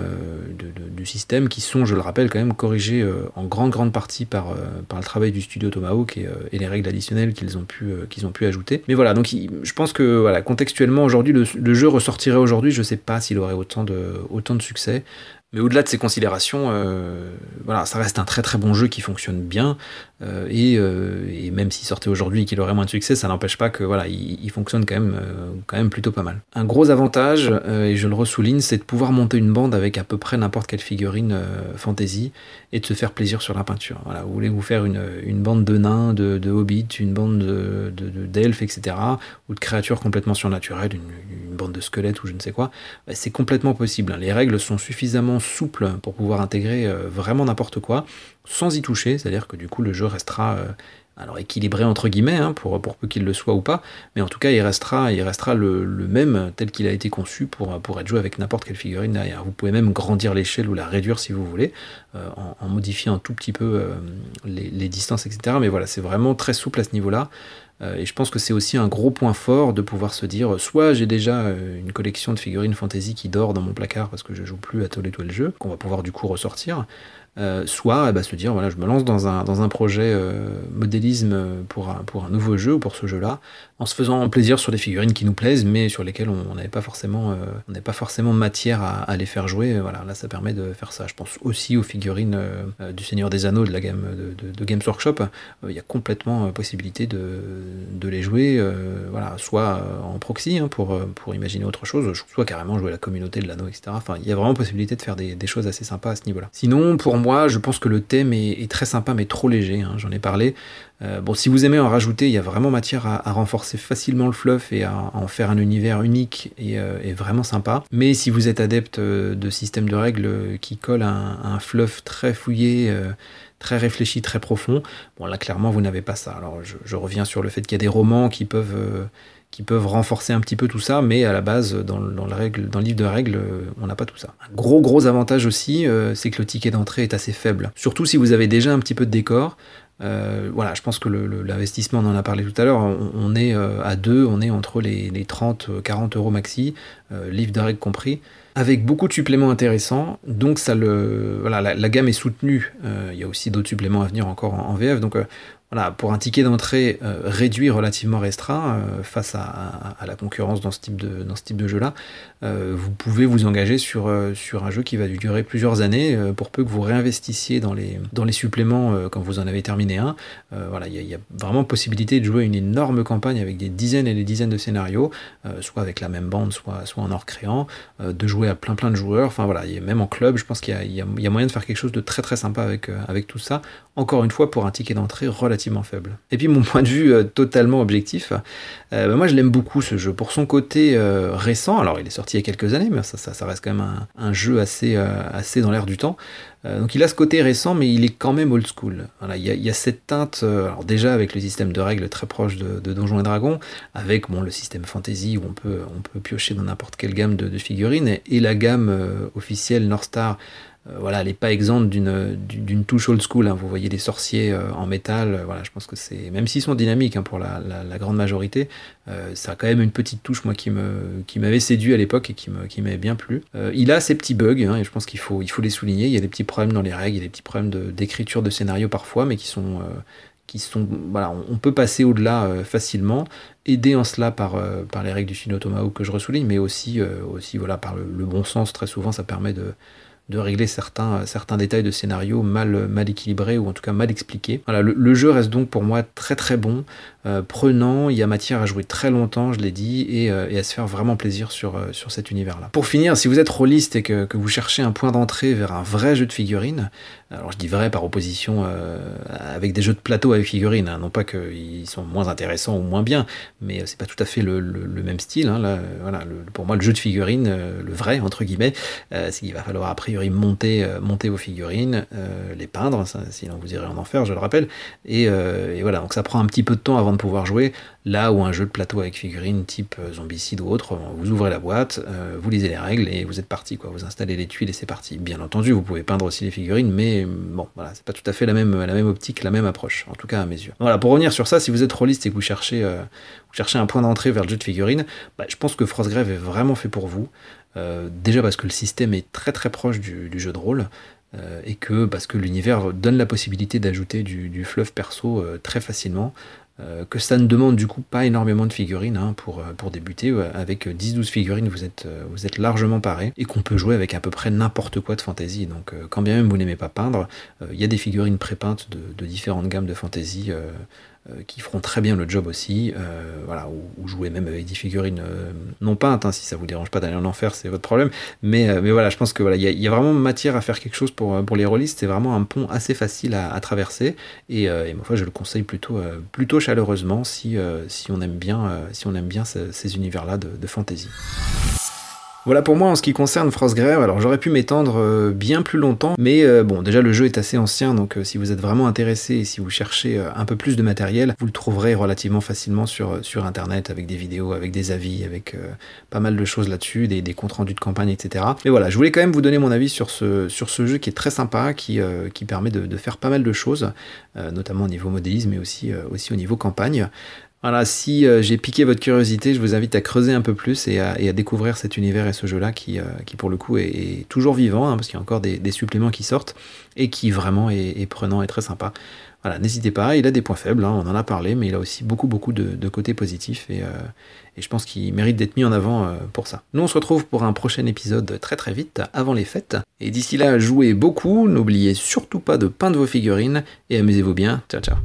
du système qui sont, je le rappelle, quand même corrigés en grande grande partie par, par le travail du studio Tomahawk et, et les règles additionnelles qu'ils ont pu qu'ils ont pu ajouter. Mais voilà, donc je pense que voilà, contextuellement, aujourd'hui, le, jeu ressortirait aujourd'hui, je sais pas s'il aurait autant de, autant de succès. Mais au-delà de ces considérations, euh, voilà, ça reste un très très bon jeu qui fonctionne bien. Euh, euh, et, même s'il sortait aujourd'hui et qu'il aurait moins de succès, ça n'empêche pas que voilà, il, fonctionne quand même, quand même plutôt pas mal. Un gros avantage, et je le ressouligne, c'est de pouvoir monter une bande avec à peu près n'importe quelle figurine fantasy et de se faire plaisir sur la peinture. Voilà, vous voulez vous faire une, une bande de nains, de, hobbits, une bande de, d'elfes, etc., ou de créatures complètement surnaturelles, une, bande de squelettes ou je ne sais quoi, bah, c'est complètement possible. Les règles sont suffisamment souples pour pouvoir intégrer vraiment n'importe quoi sans y toucher, c'est-à-dire que du coup le jeu restera euh, alors équilibré entre guillemets, hein, pour, peu qu'il le soit ou pas, mais en tout cas il restera, il restera le, même tel qu'il a été conçu pour, pour être joué avec n'importe quelle figurine derrière. Vous pouvez même grandir l'échelle ou la réduire si vous voulez, euh, en, modifiant un tout petit peu euh, les, les, distances, etc. Mais voilà, c'est vraiment très souple à ce niveau-là. Euh, et je pense que c'est aussi un gros point fort de pouvoir se dire soit j'ai déjà une collection de figurines fantasy qui dort dans mon placard parce que je joue plus à tous les le jeu, qu'on va pouvoir du coup ressortir, euh, soit eh ben, se dire voilà je me lance dans un, projet euh, modélisme pour pour un nouveau jeu ou pour ce jeu-là, en se faisant plaisir sur des figurines qui nous plaisent mais sur lesquelles on n'avait pas forcément euh, matière à, les faire jouer. Voilà, là ça permet de faire ça. Je pense aussi aux figurines du Seigneur des Anneaux de la gamme de, Games Workshop. Il y a complètement possibilité de, les jouer, voilà, soit en proxy hein, pour, imaginer autre chose, soit carrément jouer la communauté de l'anneau, etc. Enfin, il y a vraiment possibilité de faire des, des choses assez sympas à ce niveau-là. Sinon, pour moi je pense que le thème est, très sympa, mais trop léger. Hein, j'en ai parlé. Euh, bon, si vous aimez en rajouter, il y a vraiment matière à, renforcer facilement le fluff et à, en faire un univers unique euh, et, vraiment sympa. Mais si vous êtes adepte euh, de systèmes de règles qui collent un, fluff très fouillé, très réfléchi, très profond, bon là clairement vous n'avez pas ça. Alors je, reviens sur le fait qu'il y a des romans qui peuvent renforcer un petit peu tout ça, mais à la base, dans, le, règle, livre de règles, on n'a pas tout ça. Un gros gros avantage aussi, c'est que le ticket d'entrée est assez faible. Surtout si vous avez déjà un petit peu de décor. Euh, voilà, je pense que l'investissement, on en a parlé tout à l'heure, on, est à deux, on est entre les, les 30-40 euros maxi, livre de règles compris, avec beaucoup de suppléments intéressants. Donc ça le, voilà, la, gamme est soutenue. Il y a aussi d'autres suppléments à venir encore en, en VF. Donc voilà, pour un ticket d'entrée euh, réduit, relativement restreint, euh, face à, la concurrence dans ce type de, dans ce type de jeu-là, euh, vous pouvez vous engager sur, sur un jeu qui va durer plusieurs années, pour peu que vous réinvestissiez dans les, dans les suppléments quand vous en avez terminé un. voilà, il y, a vraiment possibilité de jouer une énorme campagne avec des dizaines et des dizaines de scénarios, soit avec la même bande, soit, soit en hors créant, de jouer à plein plein de joueurs. Enfin voilà, même en club, je pense qu'il y, y, a moyen de faire quelque chose de très très sympa avec, avec tout ça. Encore une fois, pour un ticket d'entrée relativement faible. Et puis mon point de vue euh, totalement objectif, euh, bah, moi je l'aime beaucoup ce jeu pour son côté euh, récent. Alors il est sorti il y a quelques années, mais ça, ça, reste quand même un, jeu assez, assez dans l'air du temps. donc il a ce côté récent, mais il est quand même old school. Voilà, il, y a, cette teinte, alors déjà avec le système de règles très proche de, Donjons et Dragons, avec bon, le système fantasy où on peut, on peut piocher dans n'importe quelle gamme de, figurines, et la gamme officielle North Star voilà, elle n'est pas exempte d'une touche old school. Hein. Vous voyez des sorciers euh, en métal. Euh, voilà, je pense que c'est même s'ils sont dynamiques hein, pour la, grande majorité, ça a quand même une petite touche moi qui me qui m'avait séduit à l'époque et qui me qui m'avait bien plu. il a ses petits bugs hein, et je pense qu'il faut il faut les souligner. Il y a des petits problèmes dans les règles, il y a des petits problèmes d'écriture de, scénario parfois, mais qui sont qui sont voilà, on, peut passer au-delà facilement, aidé en cela par, par les règles du Shin Tomahawk que je ressouligne, mais aussi aussi voilà par le bon sens très souvent ça permet de de régler certains, certains détails de scénario mal, mal équilibrés ou en tout cas mal expliqués. Voilà, le, jeu reste donc pour moi très très bon, euh, prenant, il y a matière à jouer très longtemps, je l'ai dit, et, euh, et, à se faire vraiment plaisir sur, euh, sur cet univers-là. Pour finir, si vous êtes rôliste et que, que vous cherchez un point d'entrée vers un vrai jeu de figurines, alors je dis vrai par opposition avec des jeux de plateau avec figurines, hein, non pas qu'ils sont moins intéressants ou moins bien, mais c'est pas tout à fait le, le, même style. Hein, là, voilà, pour moi, le jeu de figurines, le vrai entre guillemets, c'est qu'il va falloir a priori monter, euh, monter vos figurines, euh, les peindre, sinon vous irez en enfer, je le rappelle. Euh, et, voilà, donc ça prend un petit peu de temps avant de pouvoir jouer. Là où un jeu de plateau avec figurines type Zombicide ou autre, vous ouvrez la boîte, vous lisez les règles et vous êtes parti. Quoi. Vous installez les tuiles et c'est parti. Bien entendu, vous pouvez peindre aussi les figurines, mais bon, voilà, c'est pas tout à fait la même, la même optique, la même approche, en tout cas à mes yeux. Voilà, pour revenir sur ça, si vous êtes rôliste et que vous cherchez, vous cherchez un point d'entrée vers le jeu de figurines, bah, je pense que Frostgrave est vraiment fait pour vous. Euh, déjà parce que le système est très très proche du, jeu de rôle. Euh, et que parce que l'univers donne la possibilité d'ajouter du, du, fluff perso euh, très facilement, que ça ne demande du coup pas énormément de figurines hein, pour, pour débuter. Avec 10-12 figurines, vous êtes, vous êtes largement paré et qu'on peut jouer avec à peu près n'importe quoi de fantasy. Donc, quand bien même vous n'aimez pas peindre, il y a des figurines prépeintes de, de différentes gammes de fantasy euh, qui feront très bien le job aussi, euh, voilà, ou, jouer même avec des figurines euh, non peintes, hein, si ça vous dérange pas d'aller en enfer, c'est votre problème. Mais, mais voilà, je pense que voilà, il y, a vraiment matière à faire quelque chose pour, pour les rôlistes. C'est vraiment un pont assez facile à, traverser, et, et je le conseille plutôt, plutôt chaleureusement si, si on aime bien, si on aime bien ces, univers-là de fantasy. Voilà pour moi en ce qui concerne Frostgrave. Alors j'aurais pu m'étendre euh, bien plus longtemps, mais euh, bon, déjà le jeu est assez ancien, donc euh, si vous êtes vraiment intéressé et si vous cherchez un peu plus de matériel, vous le trouverez relativement facilement sur, internet avec des vidéos, avec des avis, avec pas mal de choses là-dessus, des, comptes rendus de campagne, etc. Mais voilà, je voulais quand même vous donner mon avis sur ce, jeu qui est très sympa, qui, permet de, faire pas mal de choses, notamment au niveau modélisme, mais aussi au niveau campagne. Voilà, si euh, j'ai piqué votre curiosité, je vous invite à creuser un peu plus et à, découvrir cet univers et ce jeu-là qui, euh, pour le coup, est, toujours vivant, hein, parce qu'il y a encore des, suppléments qui sortent et qui vraiment est, prenant et très sympa. Voilà, n'hésitez pas, il a des points faibles, hein, on en a parlé, mais il a aussi beaucoup, beaucoup de, côtés positifs et, euh, et je pense qu'il mérite d'être mis en avant pour ça. Nous, on se retrouve pour un prochain épisode très très vite, avant les fêtes. Et d'ici là, jouez beaucoup, n'oubliez surtout pas de peindre vos figurines et amusez-vous bien. Ciao, ciao.